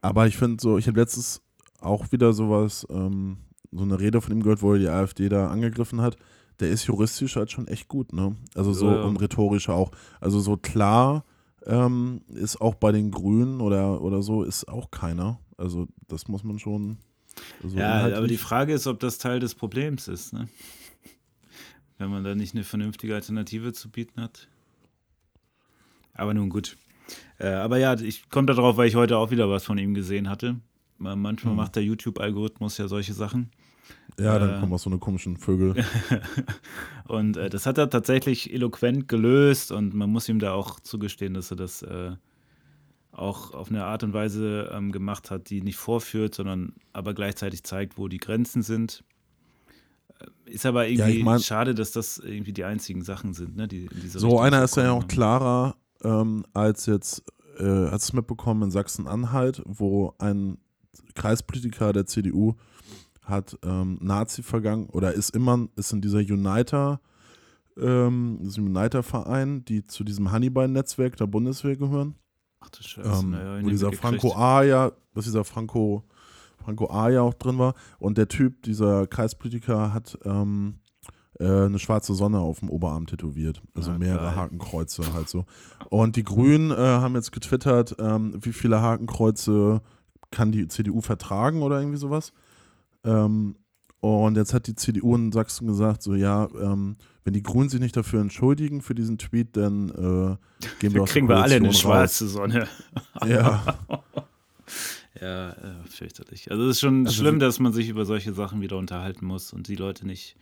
Aber ich finde so, ich habe letztens auch wieder sowas, ähm, so eine Rede von ihm gehört, wo er die AfD da angegriffen hat. Der ist juristisch halt schon echt gut, ne? Also so Ja, ja. und rhetorisch auch. Also so klar ähm, ist auch bei den Grünen oder, oder so ist auch keiner. Also das muss man schon. So ja, aber die inhaltlich- Frage ist, ob das Teil des Problems ist, ne? Wenn man da nicht eine vernünftige Alternative zu bieten hat. Aber nun gut. Äh, aber ja, ich komme darauf, weil ich heute auch wieder was von ihm gesehen hatte. Mal- Manchmal Mhm. macht der YouTube-Algorithmus ja solche Sachen. Ja, dann äh, kommen auch so eine komischen Vögel. und äh, das hat er tatsächlich eloquent gelöst und man muss ihm da auch zugestehen, dass er das äh, auch auf eine Art und Weise ähm, gemacht hat, die nicht vorführt, sondern aber gleichzeitig zeigt, wo die Grenzen sind. Äh, Ist aber Ja, irgendwie ich mein- schade, dass das irgendwie die einzigen Sachen sind, ne, die in diese So Richtung einer ist ja auch klarer ähm, als jetzt, äh, hast du es mitbekommen in Sachsen-Anhalt, wo ein Kreispolitiker der CDU hat ähm, Nazi vergangen oder ist immer, ist in dieser Uniter, ähm, diesem Uniter-Verein, die zu diesem Hannibal-Netzwerk der Bundeswehr gehören. Ach du Scheiße, Ähm, naja, wo dieser. Franco A ja, dass dieser Franco, Franco A ja auch drin war. Und der Typ, dieser Kreispolitiker, hat ähm, äh, eine schwarze Sonne auf dem Oberarm tätowiert. Also Ah, mehrere geil. Hakenkreuze halt so. Und die Grünen äh, haben jetzt getwittert, ähm, wie viele Hakenkreuze kann die CDU vertragen oder irgendwie sowas. Ähm, und jetzt hat die CDU in Sachsen gesagt, so ja, ähm, wenn die Grünen sich nicht dafür entschuldigen für diesen Tweet, dann äh, gehen wir aus Kriegen wir alle eine raus. schwarze Sonne. Ja, Ja, äh, fürchterlich. Also es ist schon Also schlimm, dass man sich über solche Sachen wieder unterhalten muss und die Leute nicht,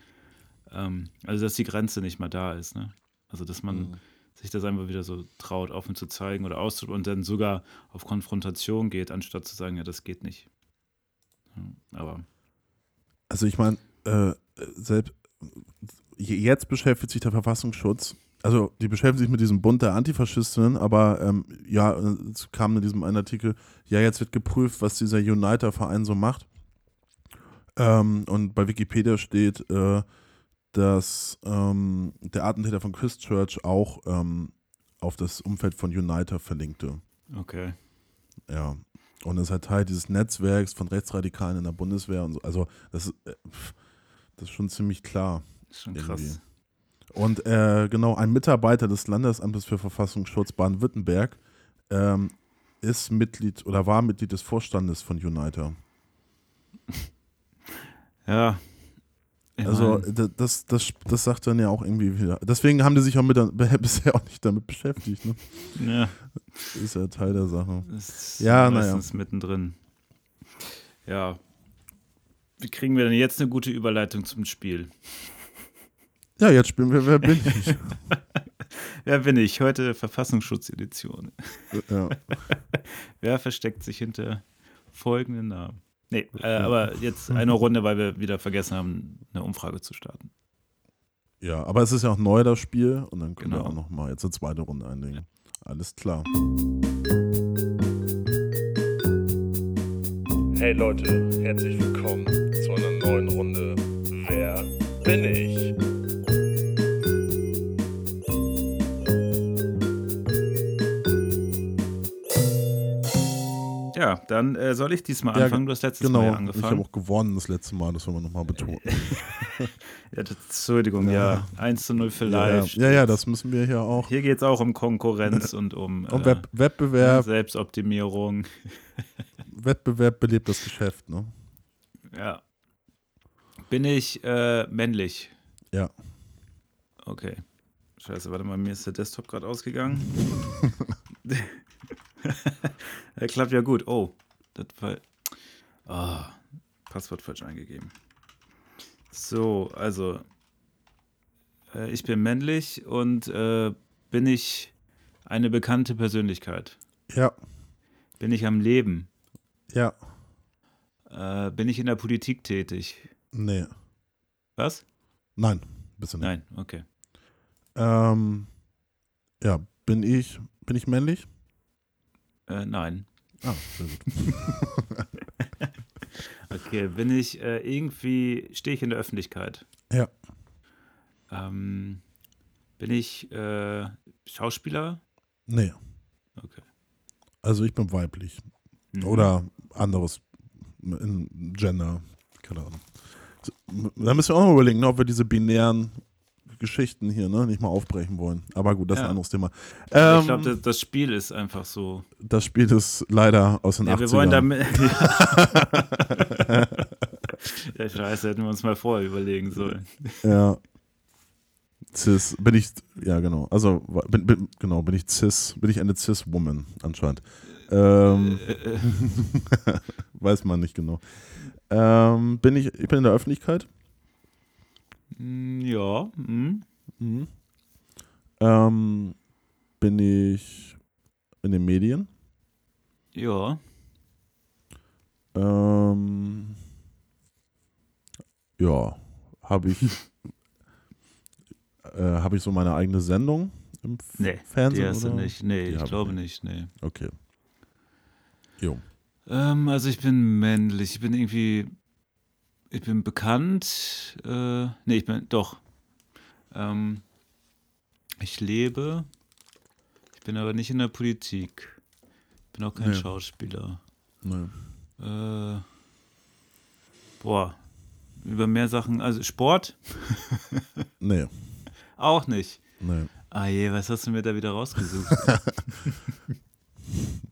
ähm, also dass die Grenze nicht mal da ist, ne? Also dass man Mhm. sich das einfach wieder so traut, offen zu zeigen oder auszuprobieren und dann sogar auf Konfrontation geht, anstatt zu sagen, ja, das geht nicht. Ja, aber Also ich meine, äh, selbst jetzt beschäftigt sich der Verfassungsschutz, also die beschäftigen sich mit diesem Bund der Antifaschistinnen, aber ähm, ja, es kam in diesem einen Artikel, ja, jetzt wird geprüft, was dieser Uniter-Verein so macht. Ähm, und bei Wikipedia steht, äh, dass ähm, der Attentäter von Christchurch auch ähm, auf das Umfeld von Uniter verlinkte. Okay. Ja. Und ist halt Teil dieses Netzwerks von Rechtsradikalen in der Bundeswehr und so. Also, das ist, äh, das ist schon ziemlich klar. Ist schon Irgendwie. krass. Und äh, genau, ein Mitarbeiter des Landesamtes für Verfassungsschutz Baden-Württemberg ähm, ist Mitglied oder war Mitglied des Vorstandes von Uniter. Ja. Also das, das, das sagt dann ja auch irgendwie wieder. Deswegen haben die sich auch mit, bisher auch nicht damit beschäftigt. Ne? ja, Ist ja Teil der Sache. das ist Ja, na ja. meistens mittendrin. Ja. Wie kriegen wir denn jetzt eine gute Überleitung zum Spiel? Ja, jetzt spielen wir Wer bin ich? Wer bin ich? Heute Verfassungsschutzedition. ja. Wer versteckt sich hinter folgenden Namen? Nee, äh, aber jetzt eine Runde, weil wir wieder vergessen haben, eine Umfrage zu starten. ja, aber es ist ja auch neu, das Spiel. Und dann können wir Genau. auch noch mal jetzt eine zweite Runde einlegen. Alles klar. Hey Leute, herzlich willkommen zu einer neuen Runde Wer bin ich? Ja, dann äh, soll ich diesmal Ja, anfangen. Du hast letztes Genau, Mal ja ich habe angefangen. auch gewonnen das letzte Mal, das wollen wir nochmal betonen. Ja, Entschuldigung, ja. 1 zu 0 für Ja, ja, ja, ja, das müssen wir hier auch. Hier geht es auch um Konkurrenz und um Und äh, Web Wettbewerb, Selbstoptimierung. Wettbewerb belebt das Geschäft, ne? Ja. Bin ich äh, männlich? Ja. Okay. Scheiße, warte mal, mir ist der Desktop gerade ausgegangen. er klappt ja gut. Oh, das war. Ah, Passwort falsch eingegeben. So, also. Äh, ich bin männlich und äh, bin ich eine bekannte Persönlichkeit? Ja, Bin ich am Leben? ja, Äh, bin ich in der Politik tätig? nee. Was? Nein, bist du nicht. Nein, okay. Ähm, ja, bin ich, bin ich männlich? Äh, nein. Ah, sehr gut. Okay, bin ich äh, irgendwie, stehe ich in der Öffentlichkeit? Ja. Ähm, bin ich äh, Schauspieler? Nee, Okay. also ich bin weiblich. Mhm. Oder anderes in Gender, keine Ahnung. Da müssen wir auch noch überlegen, ne, ob wir diese binären Geschichten hier ne, nicht mal aufbrechen wollen. Aber gut, das ist Ja. ein anderes Thema. ich Ähm, glaube, das, das Spiel ist einfach so. das Spiel ist leider aus den Ja, 80ern. wir wollen damit. ja, scheiße, hätten wir uns mal vorher überlegen sollen. Ja. Cis, bin ich, ja genau, also bin, bin, genau, bin ich cis, bin ich eine cis-woman anscheinend. Ähm, Äh, weiß man nicht genau. Ähm, bin ich, ich bin in der Öffentlichkeit. Mm, ja. mm. Mhm. Ähm, bin ich in den Medien. Ja. Ähm, ja, habe ich, äh, habe ich so meine eigene Sendung im Nee, Fernsehen? Die hast du oder? nicht. Nee, Die ich hab ich glaube nicht. Nee. Okay. Jo. Ähm, also ich bin männlich. Ich bin irgendwie. Ich bin bekannt. Äh, nee, ich bin. Doch. Ähm, ich lebe. Ich bin aber nicht in der Politik. Bin auch kein Nee. Schauspieler. Ne. Äh, boah. Über mehr Sachen. Also Sport? Nee, Auch nicht. nee. Ah je, was hast du mir da wieder rausgesucht?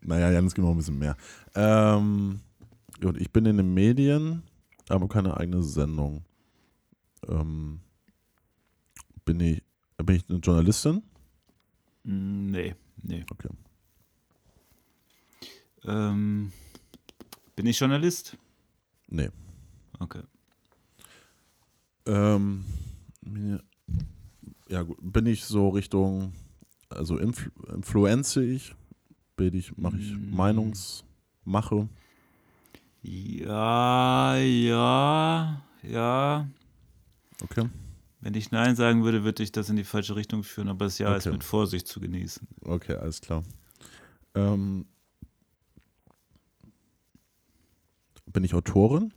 Naja, Janis noch ein bisschen mehr. Ähm, gut, ich bin in den Medien, aber keine eigene Sendung. Ähm, bin ich, bin ich eine Journalistin? Mm, nee, nee. Okay. Ähm, bin ich Journalist? Nee. Okay. Ähm, ja, gut. Bin ich so Richtung, also influ influenze ich? Bin ich, mache ich Mm. Meinungsmache? Ja, ja, ja. Okay. Wenn ich Nein sagen würde, würde ich das in die falsche Richtung führen, aber das Ja ist Okay. mit Vorsicht zu genießen. Okay, alles klar. Ähm, bin ich Autorin?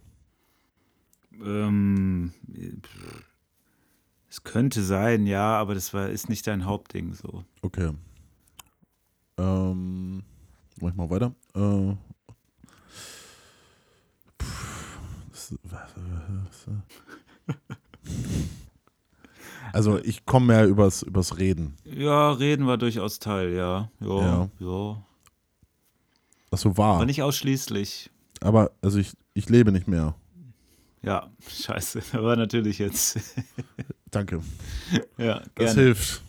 Ähm, es könnte sein, ja, aber das war, ist nicht dein Hauptding so. Okay. Ähm, mach ich mal weiter. Äh, das- was- was- Also ich komme mehr übers, übers Reden. Ja, reden war durchaus Teil, ja. Ja, Ja. ja. Das so war. Aber nicht ausschließlich. Aber also ich, ich lebe nicht mehr. Ja, scheiße. Aber natürlich jetzt. Danke. ja, Das gerne. hilft.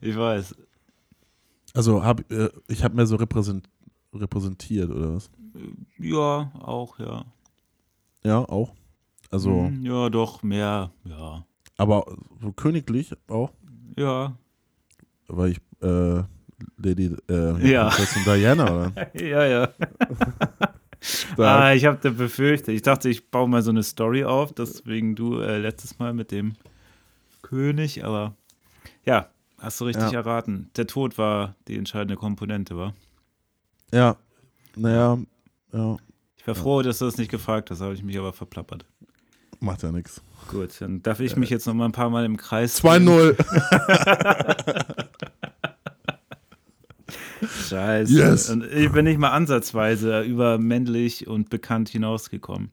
Ich weiß. Also hab, äh, ich habe mehr so repräsent, repräsentiert oder was? Ja, auch, ja. Ja, auch. Also, Hm, Ja, doch, mehr, ja. aber so königlich auch, Ja. weil ich äh, Lady äh, Ja. Prinzessin Diana oder? Ja, ja. Ah, ich habe da befürchtet. Ich dachte, ich baue mal so eine Story auf, deswegen du äh, letztes Mal mit dem König, aber ja, hast du richtig Ja. erraten. Der Tod war die entscheidende Komponente, war. Ja, naja, ja, Ich war froh, dass du das nicht gefragt hast, habe ich mich aber verplappert. macht ja nichts. Gut, dann darf ich mich jetzt noch mal ein paar Mal im Kreis. drehen. 2-0. Scheiße. Yes. Und ich bin nicht mal ansatzweise über männlich und bekannt hinausgekommen.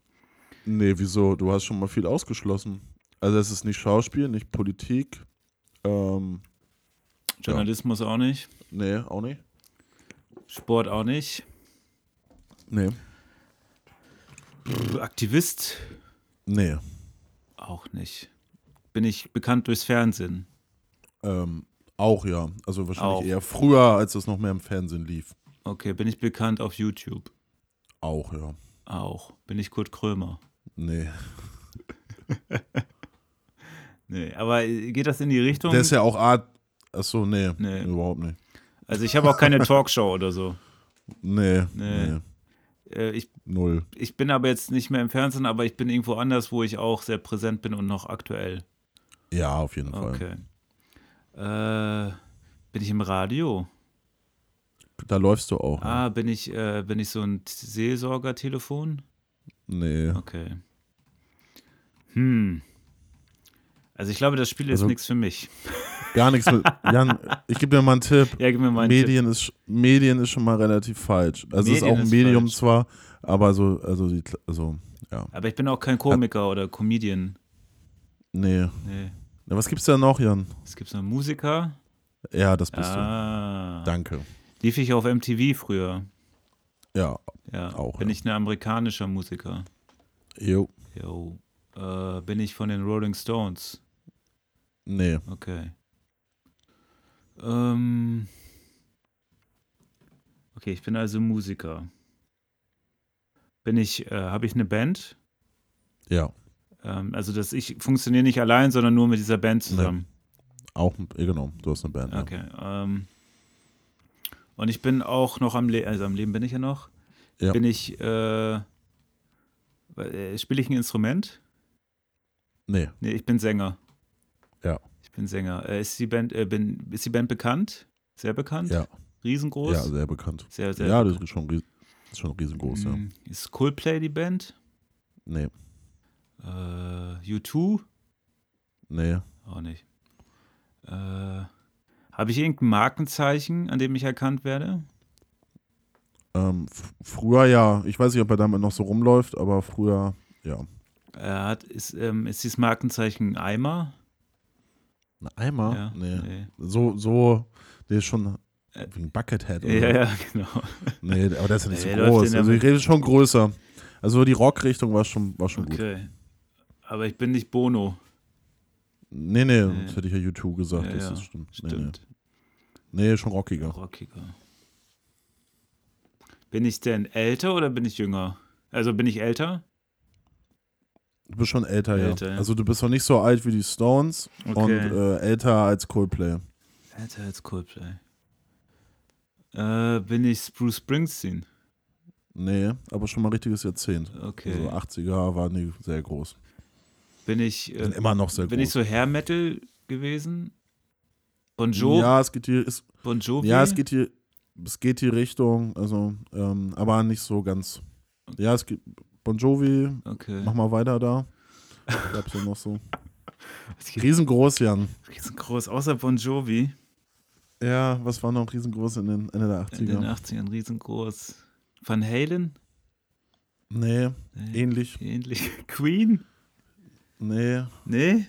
nee, wieso? Du hast schon mal viel ausgeschlossen. Also es ist nicht Schauspiel, nicht Politik. Ähm, Journalismus auch nicht. nee, auch nicht. Sport auch nicht. Nee. Aktivist Nee. auch nicht. Bin ich bekannt durchs Fernsehen? Ähm, auch ja. Also wahrscheinlich Auch. eher früher, als es noch mehr im Fernsehen lief. Okay, bin ich bekannt auf YouTube? Auch ja. Auch. Bin ich Kurt Krömer? Nee. Nee, aber geht das in die Richtung? Der ist ja auch Art. Achso, nee, Nee. Überhaupt nicht. also ich habe auch keine Talkshow oder so. Nee, Nee. nee. Äh, ich, Null. ich bin aber jetzt nicht mehr im Fernsehen, aber ich bin irgendwo anders, wo ich auch sehr präsent bin und noch aktuell. Ja, auf jeden Fall. Okay. Äh, bin ich im Radio? Da läufst du auch. ne? Ah, bin ich, äh, bin ich so ein Seelsorgertelefon? Nee. Okay. Hm. Also ich glaube, das Spiel ist Also- nichts für mich. Gar nichts. Jan, ich gebe dir mal einen Tipp. Ja, gib mir mal einen Tipp. Medien ist, Medien ist schon mal relativ falsch. Also es ist Medien auch ein ist Medium falsch. zwar, aber so, also, die, also, ja. Aber ich bin auch kein Komiker oder Comedian. Nee. Nee. Na, was gibt's da noch, Jan? Es gibt noch Musiker. Ja, das bist ah. du. Danke. Lief ich auf MTV früher. Ja, Ja. Auch, Bin ja. ich ein amerikanischer Musiker. jo. Jo. Äh, bin ich von den Rolling Stones. Nee. Okay. Ähm. Okay, ich bin also Musiker. Bin ich, äh, habe ich eine Band? Ja. Ähm, also, dass ich funktioniere nicht allein, sondern nur mit dieser Band zusammen. Auch, ja, genau, du hast eine Band. Ja. Okay. Ähm, und ich bin auch noch am Leben, also am Leben bin ich ja noch. Ja. Bin ich, äh, äh, spiele ich ein Instrument? Nee. Nee, ich bin Sänger. Ja. Ich bin Sänger. Äh, ist, die Band, äh, bin, ist die Band bekannt? Sehr bekannt? Ja. Riesengroß? Ja, sehr bekannt. Sehr, sehr ja, das ist schon, ist schon riesengroß, ja. Mm, Ist Coldplay die Band? Nee. Äh, U2? Nee. Auch nicht. Äh, Habe ich irgendein Markenzeichen, an dem ich erkannt werde? Ähm, früher ja. Ich weiß nicht, ob er damit noch so rumläuft, aber früher ja. Er hat, ist, ähm, ist dieses Markenzeichen Eimer? Ein Eimer? Ja, nee. nee. So, so, der ist schon Äh, wegen Buckethead oder? Ja, ja, genau. Nee, aber der ist ja nicht Nee, so groß. Also ich rede schon größer. Also die Rockrichtung war schon, war schon gut. Okay. Aber ich bin nicht Bono. Nee, nee, Nee. das hätte ich ja U2 gesagt, Ja, das ja, ist stimmt. Nee, Stimmt. nee. nee, schon rockiger. Rockiger. Bin ich denn älter oder bin ich jünger? Also bin ich älter? Du bist schon älter, Älter, ja. ja. Also du bist noch nicht so alt wie die Stones und Okay. äh, älter als Coldplay. Älter als Coldplay. Äh, bin ich Bruce Springsteen? Nee, aber schon mal richtiges Jahrzehnt. Okay. Also 80er waren die sehr groß. bin ich, Sind äh, immer noch sehr bin groß. ich so Hair Metal gewesen? Bon, jo Ja, es geht hier, ist, bon Jovi? ja, es geht hier, es geht die Richtung, also, ähm, aber nicht so ganz. Ja, es geht, Bon Jovi, Okay. mach mal weiter da. Gab's ja noch so. Riesengroß, Jan. riesengroß, außer Bon Jovi. Ja, was war noch riesengroß in den Ende der 80er? In den 80ern riesengroß. Van Halen? Nee, Nee, ähnlich. ähnlich. Queen? Nee, Nee?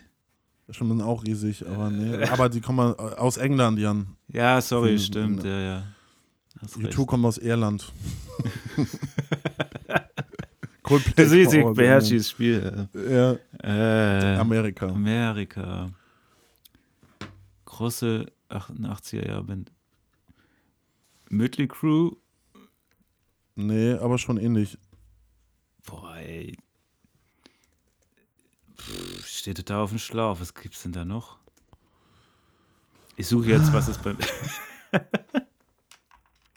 schon auch riesig, aber nee. Aber die kommen aus England, Jan. Ja, sorry, Hm, stimmt, ne. ja, ja. Hast recht. U2 kommt aus Irland. Coldplay kommt aus beherrsche dieses Spiel. Ja, Äh, Amerika. Amerika. Große 88er Jahre Band. Mötley Crew. Nee, aber schon ähnlich. Boah, ey. Pff, steht total auf dem Schlauch. Was gibt's denn da noch? Ich suche jetzt, was es beim.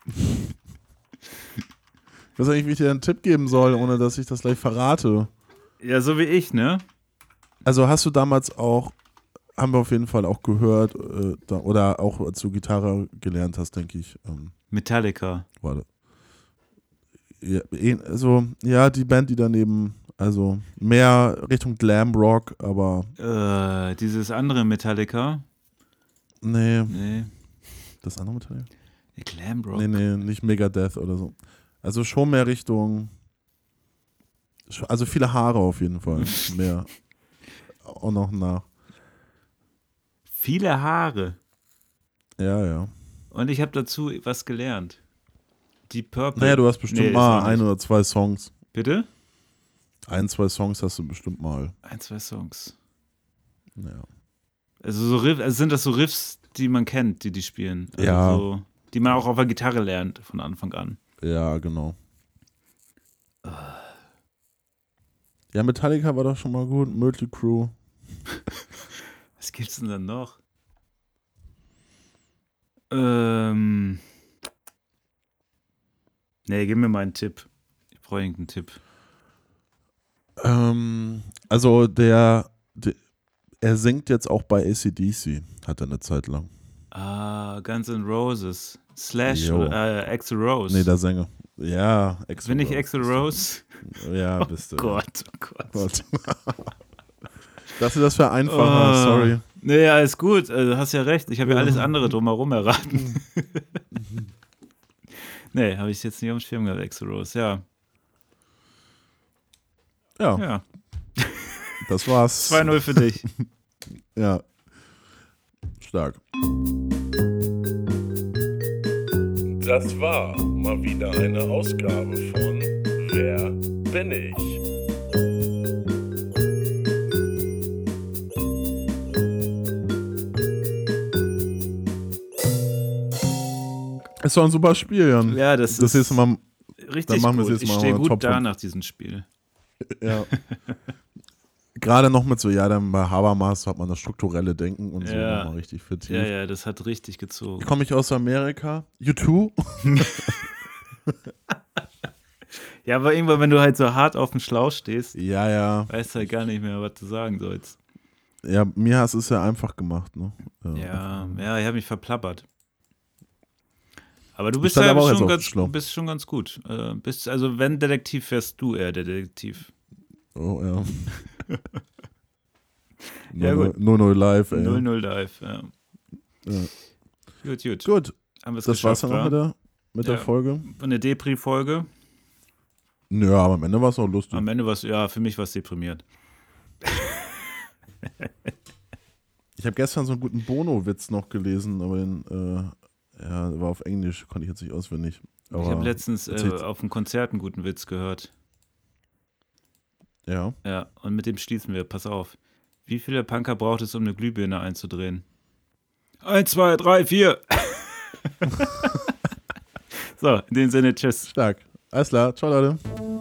Ich weiß nicht, wie ich dir einen Tipp geben soll, ohne dass ich das gleich verrate. ja, so wie ich, ne? Also hast du damals auch, haben wir auf jeden Fall auch gehört, äh, da, oder auch als du Gitarre gelernt hast, denke ich, ähm, Metallica. warte. Ja, eh- also, ja, die Band, die daneben, also mehr Richtung Glam Rock, aber Äh, dieses andere Metallica. nee, Nee. das andere Metall? Glam Rock. Nee, nee, nicht Megadeth oder so. Also schon mehr Richtung, also viele Haare auf jeden Fall, mehr. Auch noch nach. Viele Haare. Ja, ja. Und ich habe dazu was gelernt. Die Purple. Naja, du hast bestimmt Nee, mal ein oder zwei Songs. Bitte? Ein, zwei Songs hast du bestimmt mal. Ein, zwei Songs. Ja. Also, so Riff, also sind das so Riffs, die man kennt, die die spielen. Also Ja. So, die man auch auf der Gitarre lernt von Anfang an. Ja, genau. Ja, Metallica war doch schon mal gut. Mötley Crew. Was gibt's denn dann noch? Ähm. Nee, gib mir mal einen Tipp. Ich brauche irgendeinen Tipp. Ähm, also der, der, er singt jetzt auch bei ACDC, hat er eine Zeit lang. Ah, Guns N' Roses. Slash oder äh, Axl Rose. Nee, der Sänger. Ja, Bin ich Rose Axl bist du. Rose? Ja, bist du. Gott, oh Gott. Gott. Dachte, das wäre einfacher, Ah. sorry. Nee, alles gut. Also, du hast ja recht. Ich habe ja alles andere drumherum erraten. nee, habe ich jetzt nicht auf dem Schirm gehabt, Axl Rose. Ja, Ja, ja. das war's. 2-0 für dich. Ja. Stark. Das war mal wieder eine Ausgabe von Wer bin ich? Ist doch ein super Spiel, Jan. Ja, das, das ist mal, richtig dann machen wir es gut. jetzt ich mal stehe mal gut Top da nach diesem Spiel. ja. Gerade noch mit so, ja, dann bei Habermas hat man das strukturelle Denken und so Ja. nochmal richtig vertieft. Ja, ja, das hat richtig gezogen. Komme ich aus Amerika. U2? Ja, aber irgendwann, wenn du halt so hart auf dem Schlauch stehst, Ja, ja. weißt du halt gar nicht mehr, was du sagen sollst. Ja, mir hast es ja einfach gemacht, ne? Ja, ja, ich habe mich verplappert. Aber du bist ja aber schon ganz, bist schon ganz gut. Äh, bist, also wenn Detektiv wärst du eher der Detektiv. Oh, ja. Ja, gut. Nur null live, ey. 0-0 live, ja. Ja. Gut, gut. Gut, Haben das war's dann auch wa? mit der, mit der Ja. Folge. Eine Depri-Folge. Ja, aber am Ende war es auch lustig. Am Ende war es, ja, für mich war es deprimiert. Ich habe gestern so einen guten Bono-Witz noch gelesen, aber den, äh, ja, war auf Englisch, konnte ich jetzt nicht auswendig. Aber, ich habe letztens äh, auf einem Konzert einen guten Witz gehört. Ja. Ja, und mit dem schließen wir. Pass auf. Wie viele Punker braucht es, um eine Glühbirne einzudrehen? Eins, zwei, drei, vier. so, in dem Sinne, tschüss. Stark. Alles klar. Ciao, Leute.